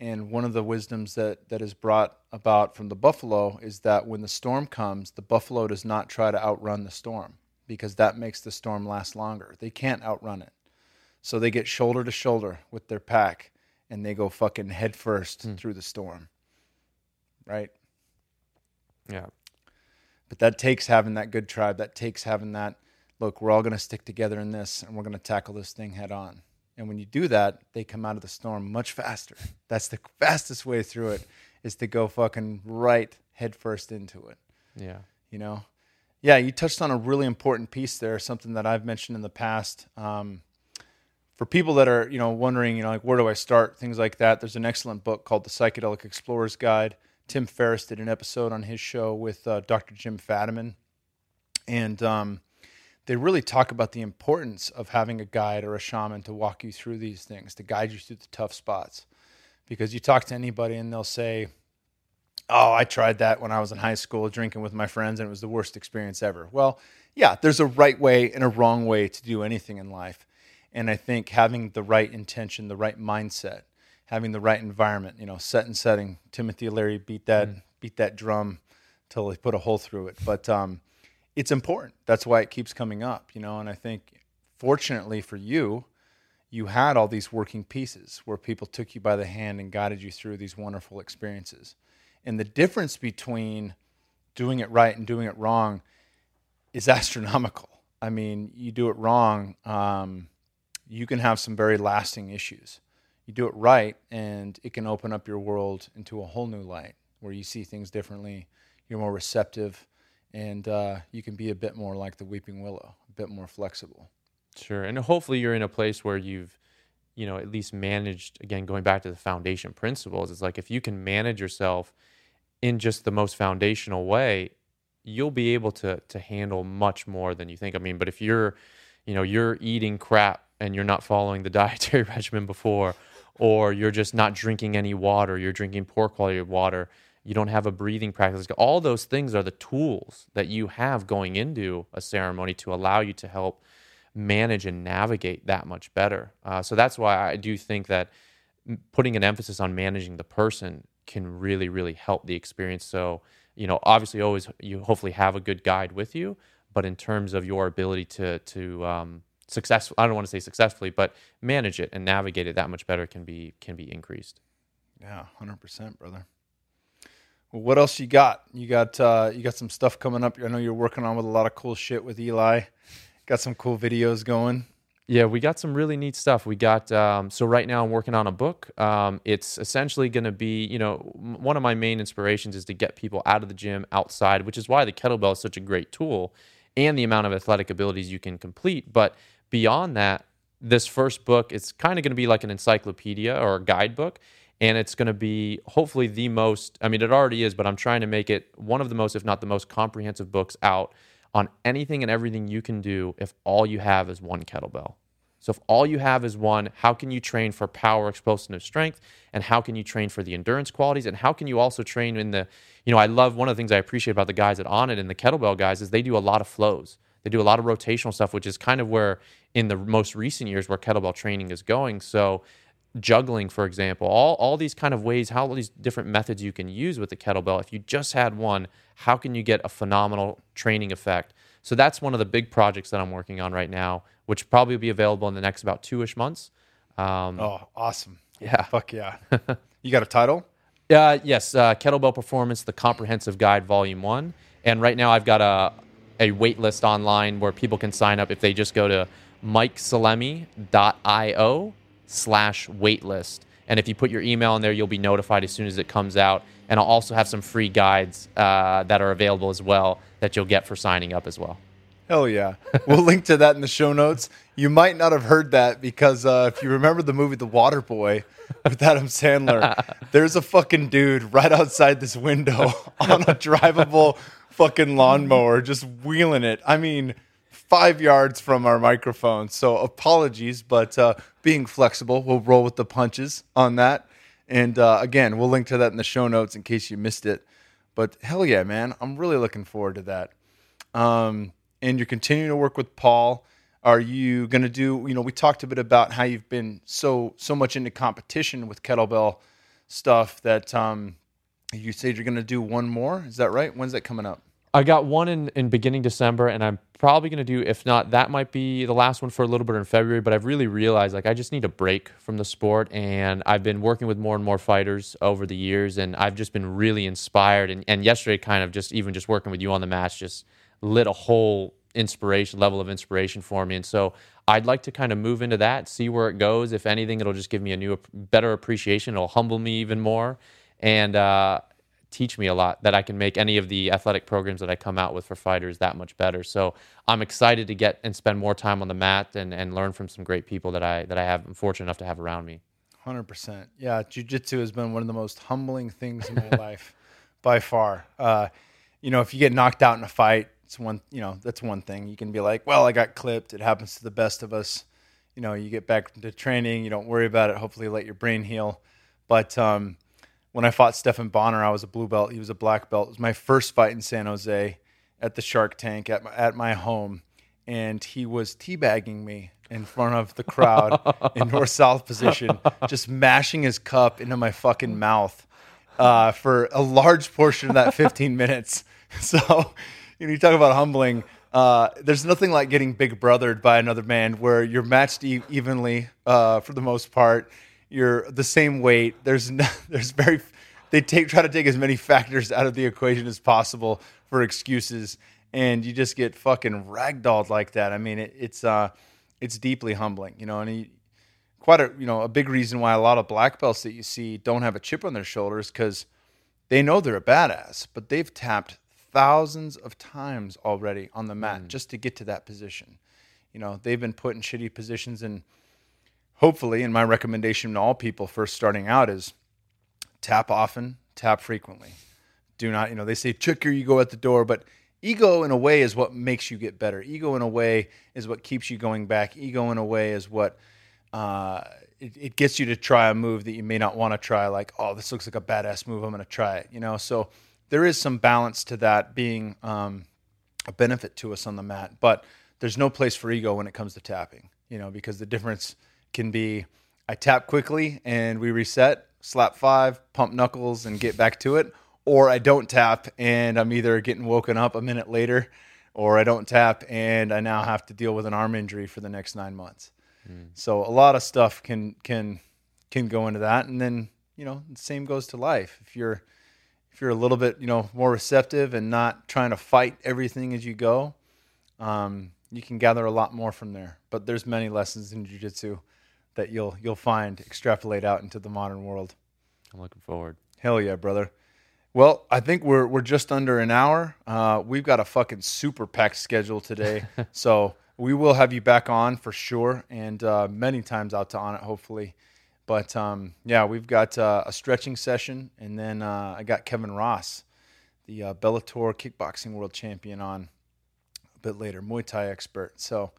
And one of the wisdoms that, that is brought about from the buffalo is that when the storm comes, the buffalo does not try to outrun the storm because that makes the storm last longer. They can't outrun it. So they get shoulder to shoulder with their pack and they go fucking head first mm. through the storm. Right? Yeah. But that takes having that good tribe. That takes having that, look, we're all going to stick together in this and we're going to tackle this thing head on. And when you do that, they come out of the storm much faster. That's the fastest way through it is to go fucking right head first into it. Yeah. You know? Yeah, you touched on a really important piece there, something that I've mentioned in the past. Um, for people that are, you know, wondering, you know, like where do I start, things like that, there's an excellent book called The Psychedelic Explorer's Guide. Tim Ferriss did an episode on his show with uh, Dr. Jim Fadiman. And um, they really talk about the importance of having a guide or a shaman to walk you through these things, to guide you through the tough spots. Because you talk to anybody and they'll say, Oh, I tried that when I was in high school drinking with my friends and it was the worst experience ever. Well, yeah, there's a right way and a wrong way to do anything in life. And I think having the right intention, the right mindset, having the right environment, you know, set and setting. Timothy Leary beat that mm. beat that drum till he put a hole through it. But um, it's important. That's why it keeps coming up, you know. And I think, fortunately for you, you had all these working pieces where people took you by the hand and guided you through these wonderful experiences. And the difference between doing it right and doing it wrong is astronomical. I mean, you do it wrong, um, you can have some very lasting issues. You do it right, and it can open up your world into a whole new light where you see things differently. You're more receptive and uh, you can be a bit more like the weeping willow, a bit more flexible. Sure, and hopefully you're in a place where you've, you know, at least managed. Again, going back to the foundation principles, it's like if you can manage yourself in just the most foundational way, you'll be able to to handle much more than you think. I mean, but if you're, you know, you're eating crap and you're not following the dietary regimen before, or you're just not drinking any water, you're drinking poor quality of water you don't have a breathing practice. All those things are the tools that you have going into a ceremony to allow you to help manage and navigate that much better. Uh, so that's why I do think that putting an emphasis on managing the person can really, really help the experience. So, you know, obviously, always you hopefully have a good guide with you, but in terms of your ability to to um, successful, I don't want to say successfully, but manage it and navigate it that much better can be can be increased. Yeah, hundred percent, brother. Well, what else you got? You got uh, you got some stuff coming up. I know you're working on with a lot of cool shit with Eli. Got some cool videos going. Yeah, we got some really neat stuff. We got um, so right now I'm working on a book. Um, it's essentially going to be, you know, one of my main inspirations is to get people out of the gym outside, which is why the kettlebell is such a great tool, and the amount of athletic abilities you can complete. But beyond that, this first book it's kind of going to be like an encyclopedia or a guidebook and it's going to be hopefully the most i mean it already is but i'm trying to make it one of the most if not the most comprehensive books out on anything and everything you can do if all you have is one kettlebell. So if all you have is one how can you train for power explosive strength? And how can you train for the endurance qualities? And how can you also train in the you know i love one of the things i appreciate about the guys at it and the kettlebell guys is they do a lot of flows. They do a lot of rotational stuff which is kind of where in the most recent years where kettlebell training is going so juggling, for example, all, all these kind of ways, how all these different methods you can use with the kettlebell. If you just had one, how can you get a phenomenal training effect? So that's one of the big projects that I'm working on right now, which probably will be available in the next about two ish months. Um, oh, awesome. Yeah. Fuck yeah. you got a title? Uh, yes, uh, Kettlebell Performance, the Comprehensive Guide, Volume 1. And right now I've got a, a wait list online where people can sign up if they just go to mikesalemi.io slash waitlist. And if you put your email in there, you'll be notified as soon as it comes out. And I'll also have some free guides uh, that are available as well that you'll get for signing up as well. Hell yeah. We'll link to that in the show notes. You might not have heard that because uh, if you remember the movie The Water Boy with Adam Sandler, there's a fucking dude right outside this window on a drivable fucking lawnmower just wheeling it. I mean, five yards from our microphone. So apologies, but uh, being flexible, we'll roll with the punches on that. And uh, again, we'll link to that in the show notes in case you missed it. But hell yeah, man, I'm really looking forward to that. Um, and you're continuing to work with Paul. Are you going to do? You know, we talked a bit about how you've been so so much into competition with kettlebell stuff that um, you said you're going to do one more. Is that right? When's that coming up? I got one in, in beginning December, and I'm probably going to do, if not, that might be the last one for a little bit in February. But I've really realized like I just need a break from the sport, and I've been working with more and more fighters over the years, and I've just been really inspired. And, and yesterday, kind of just even just working with you on the match, just lit a whole inspiration level of inspiration for me. And so I'd like to kind of move into that, see where it goes. If anything, it'll just give me a new, better appreciation. It'll humble me even more. And, uh, teach me a lot that I can make any of the athletic programs that I come out with for fighters that much better. So I'm excited to get and spend more time on the mat and, and learn from some great people that I that I have I'm fortunate enough to have around me. Hundred percent. Yeah, jujitsu has been one of the most humbling things in my life, by far. Uh, you know, if you get knocked out in a fight, it's one. You know, that's one thing. You can be like, "Well, I got clipped. It happens to the best of us." You know, you get back to training. You don't worry about it. Hopefully, let your brain heal. But um, when I fought Stephan Bonnar, I was a blue belt. He was a black belt. It was my first fight in San Jose at the Shark Tank at my, at my home, and he was teabagging me in front of the crowd in north south position, just mashing his cup into my fucking mouth uh, for a large portion of that 15 minutes. So, you know, you talk about humbling. Uh, there's nothing like getting big brothered by another man where you're matched e- evenly uh, for the most part you're the same weight. There's no, there's very they take try to take as many factors out of the equation as possible for excuses, and you just get fucking ragdolled like that. I mean, it, it's uh, it's deeply humbling, you know, and he, quite a you know a big reason why a lot of black belts that you see don't have a chip on their shoulders because they know they're a badass, but they've tapped thousands of times already on the mat mm. just to get to that position. You know, they've been put in shitty positions and hopefully, and my recommendation to all people first starting out is tap often, tap frequently. Do not, you know, they say check your ego at the door, but ego in a way is what makes you get better. Ego in a way is what keeps you going back. Ego in a way is what uh, it, it, gets you to try a move that you may not want to try. Like, oh, this looks like a badass move. I'm going to try it. You know, so there is some balance to that being um, a benefit to us on the mat, but there's no place for ego when it comes to tapping. You know, because the difference can be I tap quickly and we reset, slap five, pump knuckles, and get back to it. Or I don't tap and I'm either getting woken up a minute later, or I don't tap and I now have to deal with an arm injury for the next nine months. Mm. So a lot of stuff can can can go into that, and then you know the same goes to life. If you're if you're a little bit you know more receptive and not trying to fight everything as you go, um, you can gather a lot more from there. But there's many lessons in jujitsu that you'll you'll find extrapolate out into the modern world. I'm looking forward. Hell yeah, brother. Well, I think we're we're just under an hour. Uh, we've got a fucking super packed schedule today, so we will have you back on for sure, and uh, many times out to Onnit, hopefully. But um, yeah, we've got uh, a stretching session, and then uh, I got Kevin Ross, the uh, Bellator kickboxing world champion, on a bit later, Muay Thai expert. So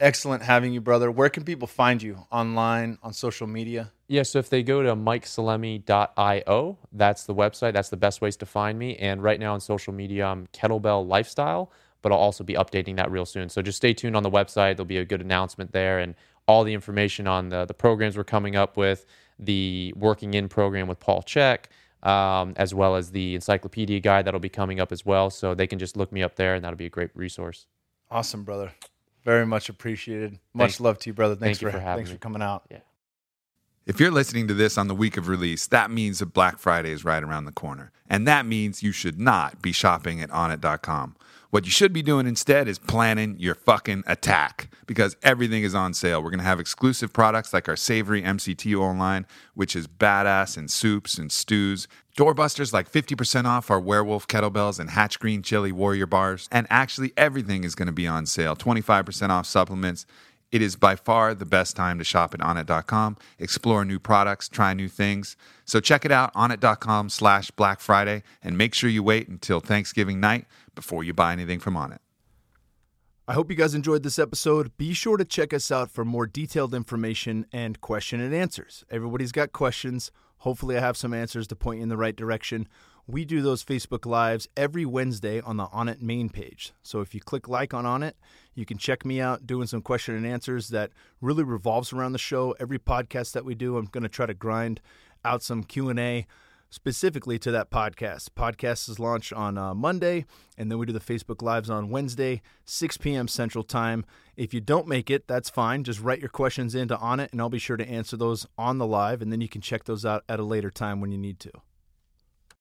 excellent having you, brother. Where can people find you online, on social media? Yeah, so if they go to mikesalemi.io, that's the website. That's the best ways to find me. And right now on social media, I'm Kettlebell Lifestyle, but I'll also be updating that real soon. So just stay tuned on the website. There'll be a good announcement there and all the information on the, the programs we're coming up with, the Working In program with Paul Chek, um, as well as the encyclopedia guide that'll be coming up as well. So they can just look me up there, and that'll be a great resource. Awesome, brother. Very much appreciated. Much thanks. love to you, brother. Thanks Thank for, for thanks me. for coming out. Yeah. If you're listening to this on the week of release, that means that Black Friday is right around the corner. And that means you should not be shopping at onnit.com. What you should be doing instead is planning your fucking attack because everything is on sale. We're going to have exclusive products like our savory MCT oil line, which is badass in soups and stews. Doorbusters like 50% off our werewolf kettlebells and hatch green chili warrior bars. And actually, everything is going to be on sale 25% off supplements. It is by far the best time to shop at onnit.com, explore new products, try new things. So check it out, onnit.com slash Black Friday, and make sure you wait until Thanksgiving night before you buy anything from Onnit. I hope you guys enjoyed this episode. Be sure to check us out for more detailed information and question and answers. Everybody's got questions. Hopefully, I have some answers to point you in the right direction. We do those Facebook Lives every Wednesday on the Onnit main page. So if you click like on Onnit, you can check me out doing some question and answers that really revolves around the show. Every podcast that we do, I'm going to try to grind out some Q&A specifically to that podcast. Podcast is launched on uh, Monday, and then we do the Facebook Lives on Wednesday, 6 p.m. Central Time. If you don't make it, that's fine. Just write your questions into Onnit, and I'll be sure to answer those on the live, and then you can check those out at a later time when you need to.